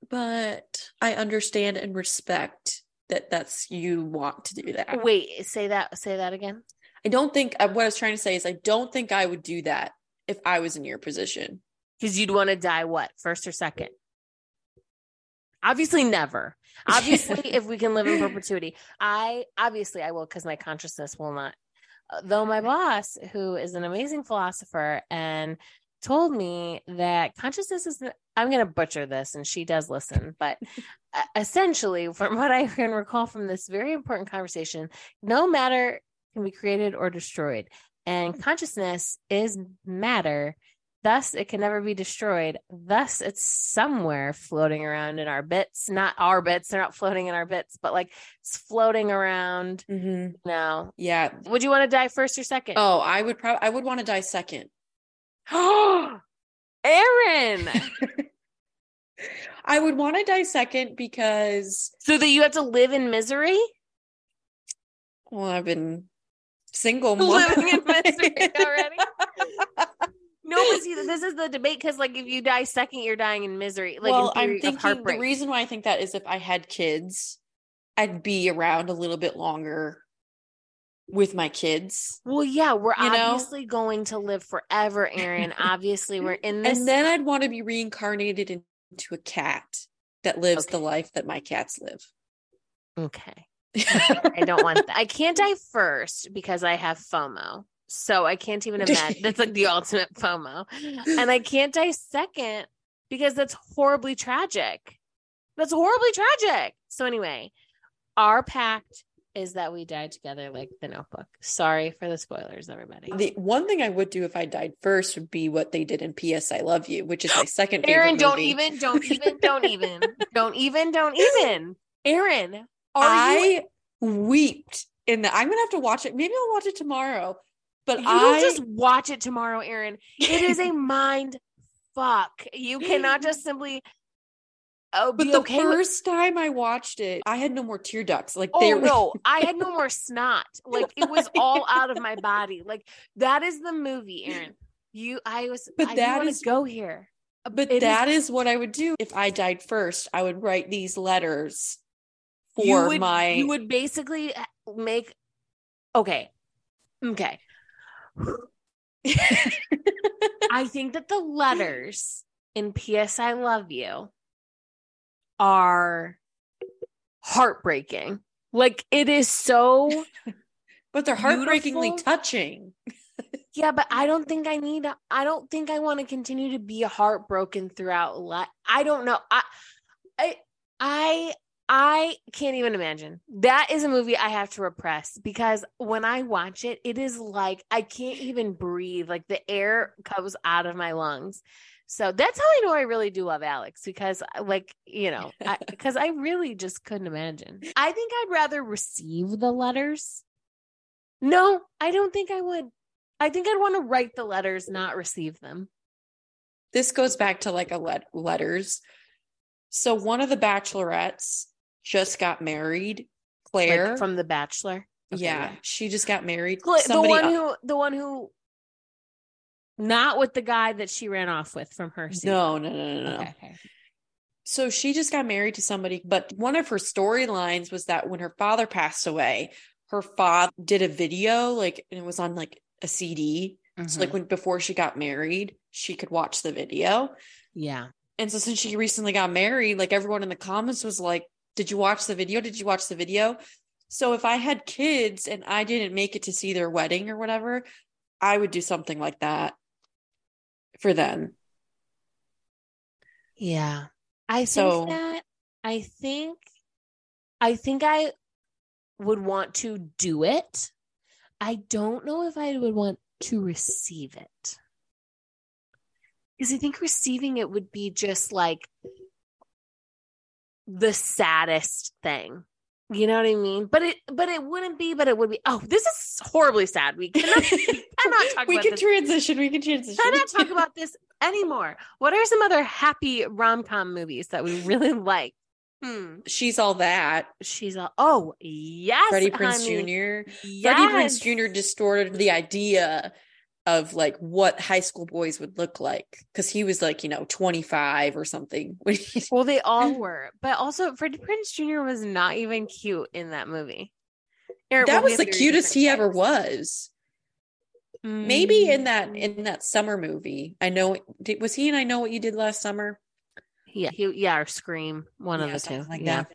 But I understand and respect that that's you want to do that. wait say that say that again I don't think uh, what I was trying to say is I don't think I would do that if I was in your position. Because you'd want to die what first or second? Obviously never. Obviously if we can live in perpetuity. I obviously i will because my consciousness will not. Though my boss who is an amazing philosopher and told me that consciousness is i'm going to butcher this and she does listen but essentially from what i can recall from this very important conversation no matter can be created or destroyed and consciousness is matter Thus, it can never be destroyed. Thus, it's somewhere floating around in our bits. Not our bits; they're not floating in our bits, but like it's floating around. Mm-hmm. No, Yeah. would you want to die first or second? Oh, I would probably I would want to die second. Oh, Erin! I would want to die second because so that you have to live in misery. well, I've been single Living in misery already? No, but see, this is the debate because, like, if you die second, you're dying in misery. Like, well, I'm thinking the reason why I think that is if I had kids, I'd be around a little bit longer with my kids. well, yeah, we're You know? obviously going to live forever, Erin. obviously, we're in this. And then I'd want to be reincarnated into a cat that lives the life that my cats live. okay. I don't want that. I can't die first because I have FOMO. So I can't even imagine. That's like the ultimate FOMO. And I can't die second because that's horribly tragic. That's horribly tragic. So anyway, our pact is that we die together like the notebook. Sorry for the spoilers, everybody. The one thing I would do if I died first would be what they did in P.S. I Love You, which is my second favorite Erin, don't movie. even, don't even, don't even, don't even, don't even. Erin, I you weeped in the. I'm gonna have to watch it. Maybe I'll watch it tomorrow. But You I just watch it tomorrow, Erin. It is a mind fuck. You cannot just simply oh But the okay with first time I watched it, I had no more tear ducts. Like Oh they were no, I had no more snot. Like it was all out of my body. Like that is the movie, Erin. You I was But I that is- go here. Uh, but It is- that is what I would do if I died first. I would write these letters for you would my. you would basically uh, make okay. Okay. I think that the letters in PS I love you are heartbreaking. Like it is so but they're heartbreakingly beautiful. touching. yeah, but I don't think I need I don't think I want to continue to be heartbroken throughout life. I don't know. I I I I can't even imagine. That is a movie I have to repress because when I watch it, it is like I can't even breathe. Like the air comes out of my lungs. So that's how I know I really do love Alex because, uh, like, you know, because I, really just couldn't imagine. I think I'd rather receive the letters. No, I don't think I would. I think I'd want to write the letters, not receive them. This goes back to like a let- letters. So one of the bachelorettes just got married. Claire, Like from The Bachelor. Okay, yeah, she just got married. Cla- the one who, the one who, not with the guy that she ran off with from her. season. no, no, no, no, no. Okay, okay. So she just got married to somebody, but one of her storylines was that when her father passed away, her father did a video, like, and it was on like a CD. So, like, Mhm. when before she got married, she could watch the video. yeah. And so, since she recently got married, like, everyone in the comments was like, Did you watch the video? Did you watch the video? So, if I had kids and I didn't make it to see their wedding or whatever, I would do something like that for them. Yeah. I think So- that I think I think I would want to do it. I don't know if I would want to receive it. Because I think receiving it would be just like the saddest thing. You know what I mean? But it but it wouldn't be, but it would be. Oh, this is horribly sad. We cannot cannot talk we can this. transition. We can transition. cannot talk about this anymore. What are some other happy rom com movies that we really like? Hmm. She's all that. She's all oh yes, Freddie Prinze honey. Jr. Yes. Freddie Prinze Jr. distorted the idea of like what high school boys would look like because he was like you know 25 or something Well, they all were, but also Freddie Prinze Jr. was not even cute in that movie. That was the cutest he ever was maybe in that Mm. in that summer movie i know did, was he and i know what you did last summer yeah, he, yeah, or Scream, one of the two. like yeah. that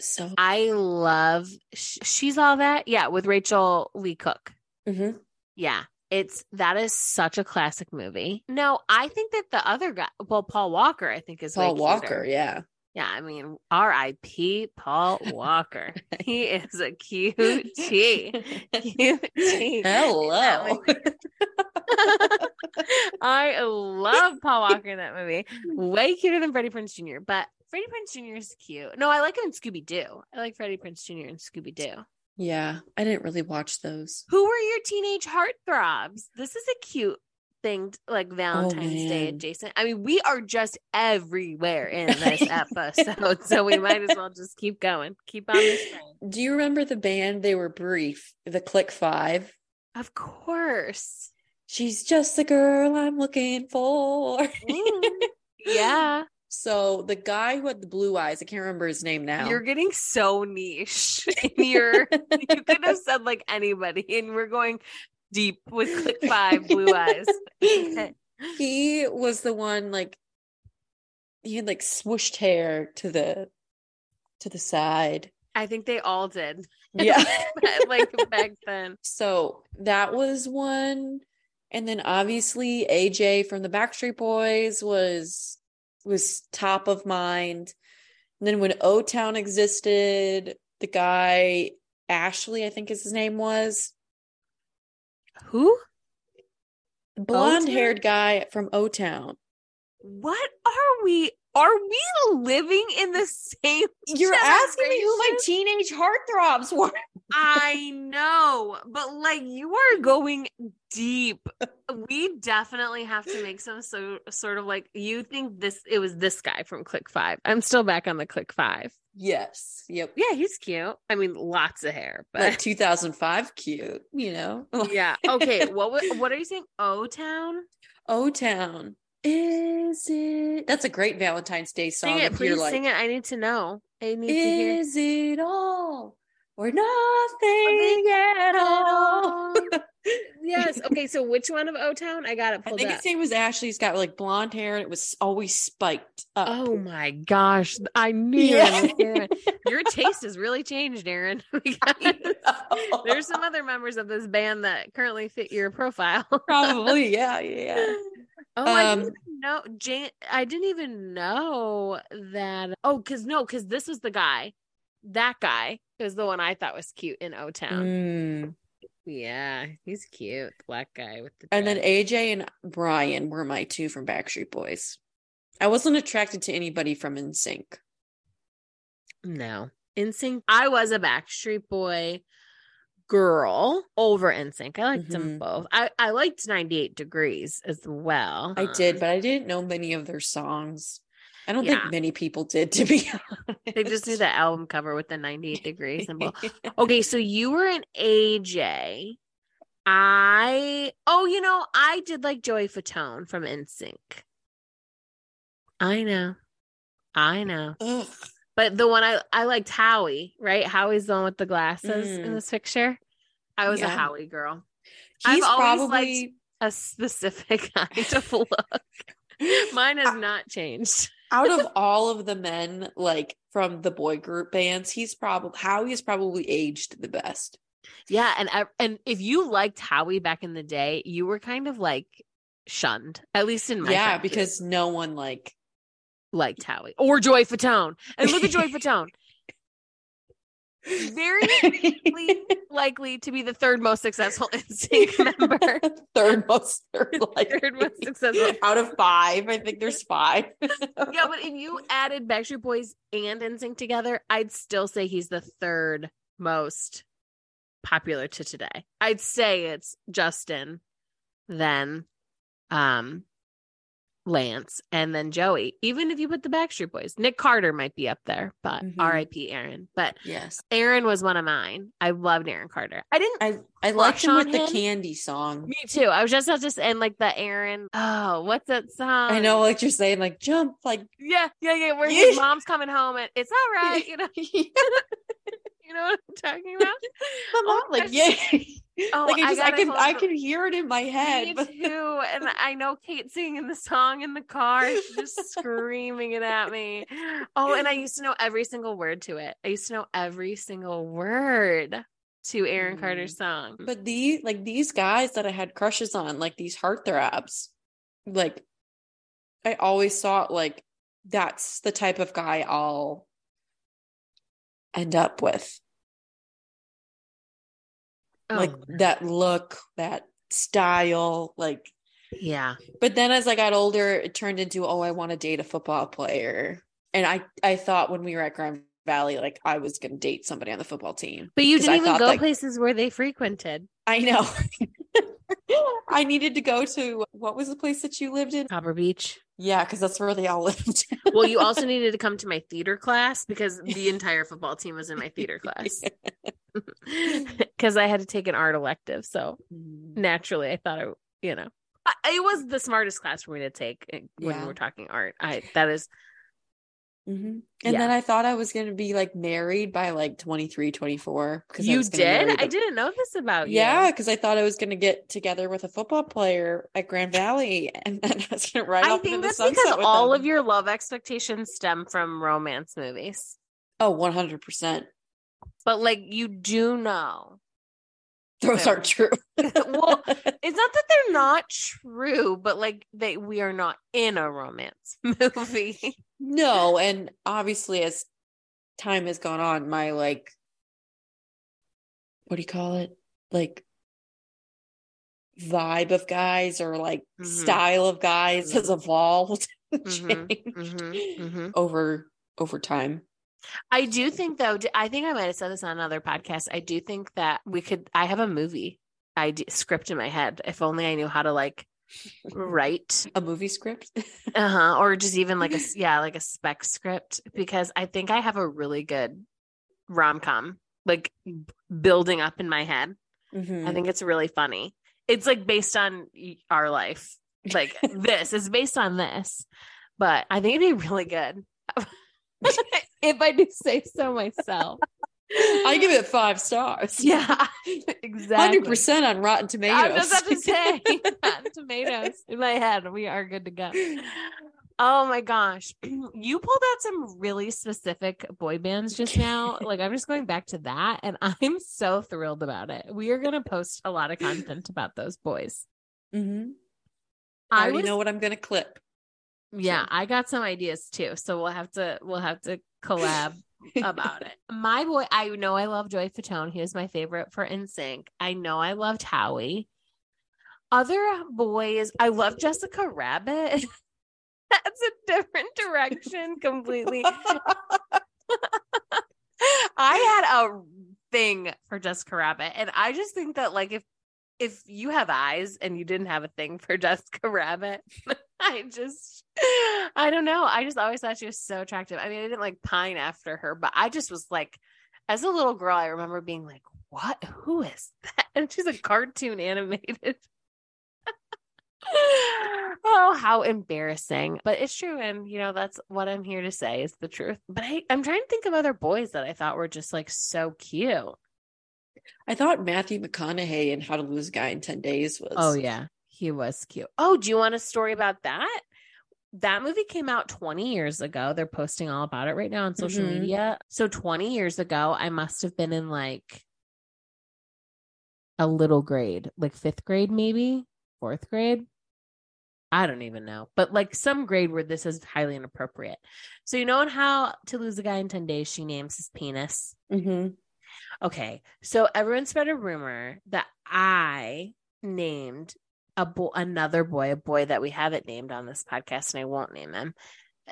so I love. Sh- She's all that. Yeah, with Rachael Leigh Cook. mhm. Yeah. It's that is such a classic movie. No, I think that the other guy, well, Paul Walker, I think is paul walker yeah Yeah, I mean, R.I.P. Paul Walker. he is a cutie. Cutie. hello I love Paul Walker in that movie. Way cuter than Freddie Prinze Jr. But Freddie Prinze Jr. is cute. No, I like him in Scooby Doo. I like Freddie Prinze Jr. in Scooby Doo. Yeah i didn't really watch those Who were your teenage heartthrobs? This is a cute thing, like Valentine's Day Oh, man. adjacent. I mean, we are just everywhere in this episode, so we might as well just keep going. Keep on this train. do you remember the band they were brief the click five Of course. she's just the girl i'm looking for Mm. yeah. So the guy who had the blue eyes i can't remember his name now You're getting so niche. in your you could have said like anybody, and we're going deep with click five blue eyes. He was the one like he had like swooshed hair to the to the side I think they all did. yeah like back then. so that was one and then obviously aj from the backstreet boys was was top of mind and then when o town existed the guy ashley i think is his name was Who? blonde haired guy from o town What are we? Are we living in the same? you're asking me who my teenage heartthrobs were I know, but like you are going deep. We definitely have to make some so sort of like you think this. It was this guy from Click Five. I'm still back on the Click Five. Yes. Yep. Yeah, he's cute. I mean, lots of hair, Like but 2005 cute, you know. yeah. Okay. What what are you saying? O Town. O Town. Is it? That's a great Valentine's Day song. Sing it, if you're please like, sing it. I need to know. I need to hear. Is it all or nothing at all? yes. Okay. So which one of O Town? I got it I think up. his name was Ashley. He's got like blonde hair and it was always spiked up. Oh my gosh. I knew Yeah. were gonna say that. Your taste has really changed, Erin. There's some other members of this band that currently fit your profile. probably, yeah, yeah. Oh, I Um, didn't even know Jane. I didn't even know that. Oh, because no, because this was the guy. That guy is the one I thought was cute in O Town. Mm. Yeah, he's cute. Black guy with the. And then. AJ and Brian were my two from Backstreet Boys. I wasn't attracted to anybody from NSYNC. no NSYNC. I was a Backstreet Boy girl over NSYNC. I liked them Mhm. both. I I liked 98 Degrees as well. I did, but I didn't know many of their songs. I don't Yeah. think many people did, to be honest. They just knew the album cover with the 98 degree symbol. Okay, so you were an AJ. I oh, you know, I did like Joey Fatone from NSYNC. I know. I know. Ugh. But the one I I liked Howie, right? Howie's the one with the glasses in Mm. this picture. I was a Howie girl. I've He's always probably A specific kind of look. Mine has not changed. Out of all of the men, like from the boy group bands, he's probably Howie is probably aged the best. Yeah, and I- and if you liked Howie back in the day, you were kind of like shunned, at least in my yeah, group. because no one like liked Howie or Joey Fatone. And look at Joy Fatone. Very likely, to be the third most successful NSYNC member. third most, third, Third most successful. out of five. I think there's five. Yeah, but if you added Backstreet Boys and NSYNC together, I'd still say he's the third most popular to today. I'd say it's Justin, then um Lance, and then Joey. Even if you put the Backstreet Boys, Nick Carter might be up there, but Mhm. R.I.P. Aaron. But yes, Aaron was one of mine. I loved Aaron Carter. I didn't. I I liked him on with the candy song. me too. I was just about to say, and like the Aaron. Oh, what's that song? I know, like you're saying, like jump, like Yeah, yeah, yeah. Where Yeah. his mom's coming home and it's all right. You know, you know what I'm talking about. Oh, like yeah, Oh, like I I just I, gotta can I can hear it in my head. Me but- too. And I know Kate singing the song in the car. She's just screaming it at me. Oh, and I used to know every single word to it. I used to know every single word to Aaron Mm. Carter's song. But the like these guys that I had crushes on, like these heartthrobs, like I always thought like that's the type of guy I'll end up with. Like Oh, that look, that style, like yeah. but then as I got older, it turned into, oh, I want to date a football player. And I I thought when we were at Grand Valley, like I was gonna date somebody on the football team. But you didn't I even thought go that- places where they frequented. I know. I needed to go to what was the place that you lived in? Copper Beech. Yeah, because that's where they all lived. Well, you also needed to come to my theater class because the entire football team was in my theater class. Because I had to take an art elective. So Mm. naturally, I thought, I, you know, I, it was the smartest class for me to take eh, when Yeah. we're talking art. I that is Mhm. And Yeah. then I thought I was going to be like married by like 23, 24. Because you did. I didn't know this about you. Yeah, because I thought I was going to get together with a football player at Grand Valley, and then I was going to ride I off into think the that's because all them. of your love expectations stem from romance movies. Oh, oh, one hundred percent. But like you do know Those aren't true. Well, it's not that they're not true, but like they we are not in a romance movie. no, and obviously, as time has gone on, my like, what do you call it? Like vibe of guys or like Mhm. style of guys has evolved, Mhm, changed mhm, mhm. over over time. I do think though, I think I might have said this on another podcast. I do think that we could I have a movie idea script in my head. If only I knew how to like write A movie script. uh-huh or just even like a yeah, like a spec script because I think I have a really good rom-com like building up in my head. Mhm. I think it's really funny. It's like based on our life. Like this is based on this. But I think it'd be really good. if I do say so myself. I give it five stars. Yeah, exactly. hundred percent on Rotten Tomatoes. I was about to say Rotten tomatoes in my head. We are good to go. Oh my gosh. You pulled out some really specific boy bands just now. Like I'm just going back to that and I'm so thrilled about it. We are going to post a lot of content about those boys. Mm-hmm. I I already was, know what I'm going to clip. Yeah, I got some ideas too. So we'll have to we'll have to collab about it. My boy, I know I love Joey Fatone. He was my favorite for NSYNC. I know I loved Howie. Other boys, I love Jessica Rabbit. That's a different direction completely. I had a thing for Jessica Rabbit, and I just think that like if if you have eyes and you didn't have a thing for Jessica Rabbit, I just I don't know. I just always thought she was so attractive. I mean, I didn't like pine after her, but I just was like, as a little girl, I remember being like, "What? Who is that?" And she's a cartoon animated. oh, how embarrassing. But it's true. And, you know, that's what I'm here to say is the truth. But I, I'm trying to think of other boys that I thought were just like so cute. I thought Matthew McConaughey in How to Lose a Guy in 10 Days was. Oh, yeah. He was cute. Oh, do you want a story about that? That movie came out 20 years ago. They're posting all about it right now on social Mhm. media. So 20 years ago, I must have been in like a little grade, like fifth grade, maybe fourth grade. I don't even know, but like some grade where this is highly inappropriate. So you know how to lose a guy in 10 days, she names his penis. Mm-hmm. Okay. So everyone spread a rumor that I named a boy another boy, a boy that we haven't named on this podcast, and I won't name him.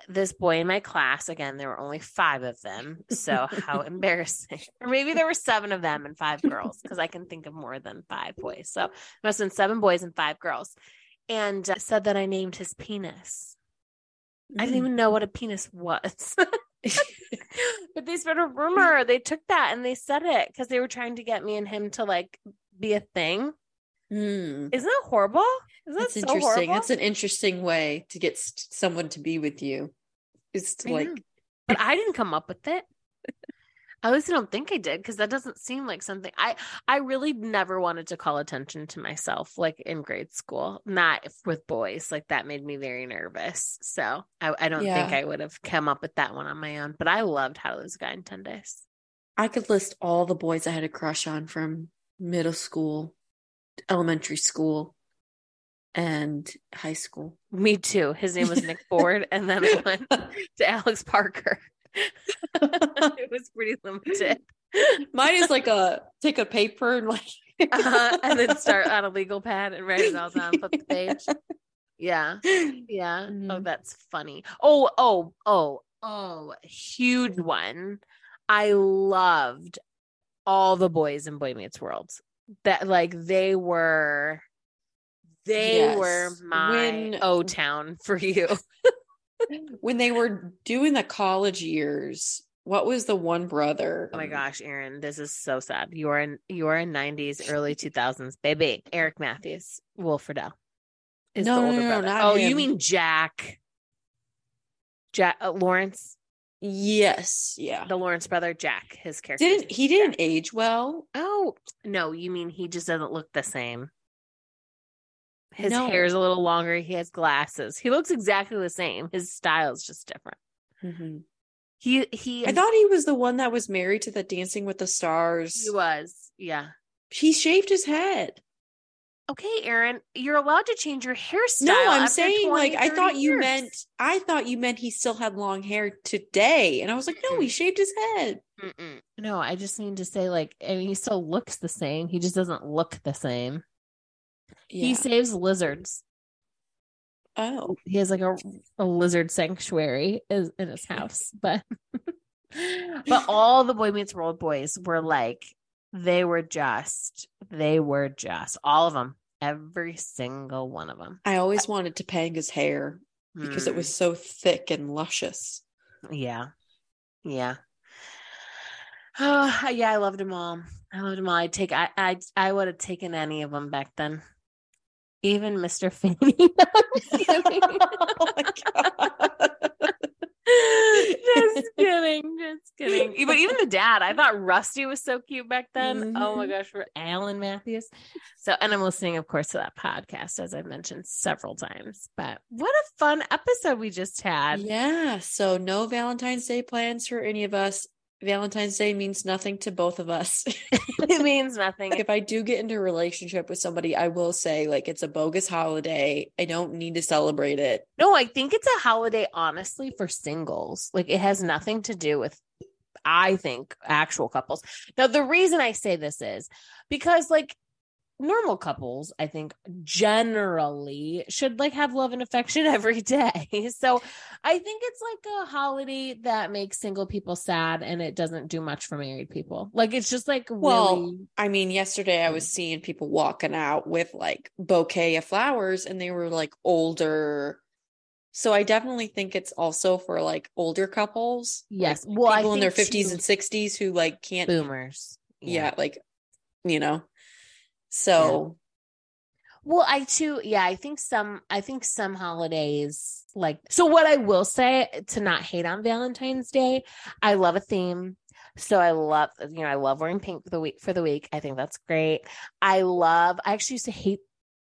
This boy in my class, again, there were only five of them. So how embarrassing. Or maybe there were seven of them and five girls, because I can think of more than five boys. So it must have been seven boys and five girls. And uh, said that I named his penis. I didn't even know what a penis was. but they spread a rumor. They took that and they said it because they were trying to get me and him to like be a thing. Mm. Isn't that horrible? Isn't that That's so interesting. horrible? That's an interesting way to get s- someone to be with you. It's to like, but I didn't come up with it. At least I don't think I did because that doesn't seem like something I I really never wanted to call attention to myself like in grade school, not if- with boys. Like that made me very nervous. So I, I don't think I would have come up with that one on my own. But I loved How to Lose a Guy in Ten Days. I could list all the boys I had a crush on from middle school, elementary school, and high school. Me too. His name was Nick Ford, and then I went to Alex Parker. it was pretty limited. Mine is like a take a paper and like, uh and then start on a legal pad and write it all down, flip the page. Yeah. Yeah. Oh, Mhm. that's funny. Oh, oh, oh, oh, huge one. I loved all the boys in Boy Meets World. That like they were they Yes. were my When- O town for you. when they were doing the college years. What was the one brother? Oh my gosh, Erin, this is so sad. You are in you are in nineties, early two thousands, baby. Eric Matthews, Will Friedle. Is No, the older no, brother. not oh, you mean Jack? Jack uh, Lawrence, Yes, yeah. the Lawrence brother, Jack. His character Didn't he didn't age well? Oh no, you mean he just doesn't look the same. His No. hair's a little longer. He has glasses. He looks exactly the same. His style is just different. Mhm. He he. I thought he was the one that was married to the Dancing with the Stars. he was. Yeah. He shaved his head. Okay, Erin, you're allowed to change your hairstyle. No, I'm after saying 20, like I 30 thought you meant I thought you meant he still had long hair today, and I was like, no, he shaved his head. Mm-mm. No, I just mean to say like, I mean, he still looks the same. He just doesn't look the same. He saves lizards. Oh, he has like a, a lizard sanctuary is in his house but but all the boy meets world boys were like they were just they were just all of them every single one of them I always wanted Topanga's hair because it hmm. was so thick and luscious. yeah. Yeah. Oh yeah i loved them all. I loved them all. I'd take i i, I would have taken any of them back then. Even mr Feeny. Oh my god! Just kidding, just kidding. But even the dad, I thought Rusty was so cute back then. Oh my Mhm. gosh, for Alan Matthews. So, and I'm listening, of course, to that podcast as I've mentioned several times. But what a fun episode we just had. Yeah. So no Valentine's Day plans for any of us. Valentine's Day means nothing to both of us. it means nothing. if I do get into a relationship with somebody, I will say like it's a bogus holiday. I don't need to celebrate it. No, I think it's a holiday, honestly, for singles. Like it has nothing to do with, I think, actual couples. Now, the reason I say this is because, like, normal couples, I think, generally should like have love and affection every day. So I think it's like a holiday that makes single people sad and it doesn't do much for married people. Like it's just like Well, really I mean, yesterday I was Mm. seeing people walking out with like bouquet of flowers and they were like older. So I definitely think it's also for like older couples. like, Yes. Well, I people in their 50s too- and 60s who like can't boomers. yeah, like you know. So Well, I too, yeah, I think some, I think some holidays like, so what I will say to not hate on Valentine's Day, I love a theme. So I love, you know, I love wearing pink for the week for the week. I think that's great. I love, I actually used to hate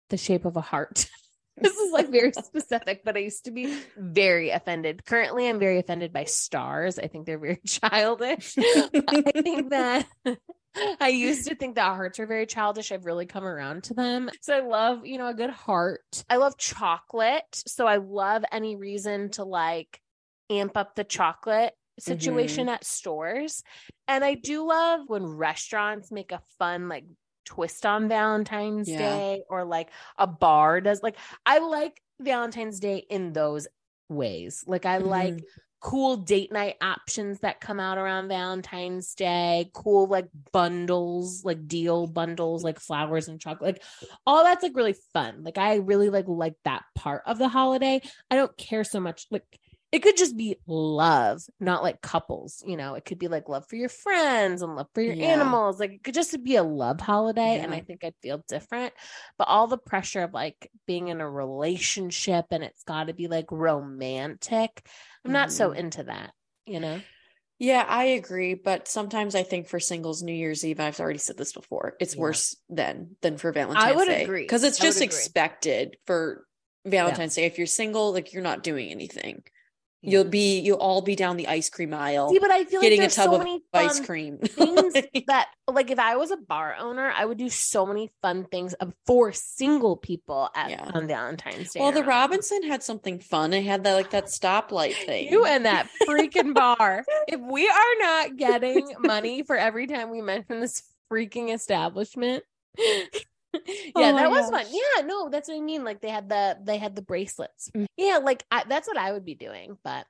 the shape of a heart. this is like very specific, but I used to be very offended. Currently, I'm very offended by stars. I think they're very childish. I think that I used to think that hearts are very childish. I've really come around to them. So I love, you know, a good heart. I love chocolate. So I love any reason to like amp up the chocolate situation mm-hmm. at stores. And I do love when restaurants make a fun, like, twist on Valentine's yeah. Day or like a bar does. Like, I like Valentine's Day in those ways. Like, I mm-hmm. like cool date night options that come out around Valentine's Day, cool like bundles, like deal bundles, like flowers and chocolate, like all that's like really fun. Like I really like like that part of the holiday. I don't care so much like it could just be love, not like couples, you know, it could be like love for your friends and love for your yeah. animals. Like it could just be a love holiday. Yeah. And I think I'd feel different. But all the pressure of like being in a relationship and it's got to be like romantic, I'm not mm. so into that, you know? Yeah, I agree. But sometimes I think for singles, New Year's Eve, I've already said this before, it's yeah. worse then than for Valentine's Day. I would Day. agree. Because it's just expected for Valentine's Day. If you're single, like you're not doing anything. You'll be you'll all be down the ice cream aisle. See, but I feel getting like a tub so of ice cream. things that like if I was a bar owner, I would do so many fun things for single people at yeah. on Valentine's Day. Well, the Robinson had something fun. It had that like that stoplight thing. You and that freaking bar. If we are not getting money for every time we mention this freaking establishment, yeah, oh that was fun. Yeah, no, that's what I mean. Like they had the they had the bracelets. Mm. Yeah, like I, that's what I would be doing. But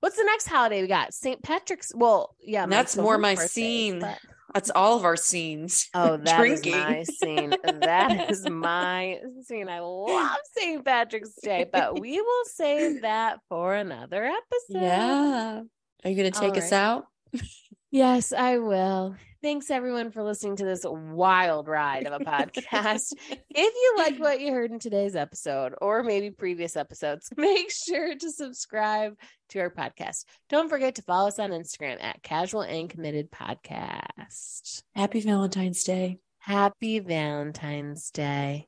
what's the next holiday we got? St. Patrick's. Well, yeah, that's more my scene. But... That's all of our scenes. Oh, that Drinking. is my scene. that is my scene. I love St. Patrick's Day, but we will save that for another episode. Yeah. Are you going to take all us out? Yes, I will. Thanks everyone for listening to this wild ride of a podcast. if you liked what you heard in today's episode or maybe previous episodes, make sure to subscribe to our podcast. Don't forget to follow us on Instagram at Casual and Committed Podcast. Happy Valentine's Day. Happy Valentine's Day.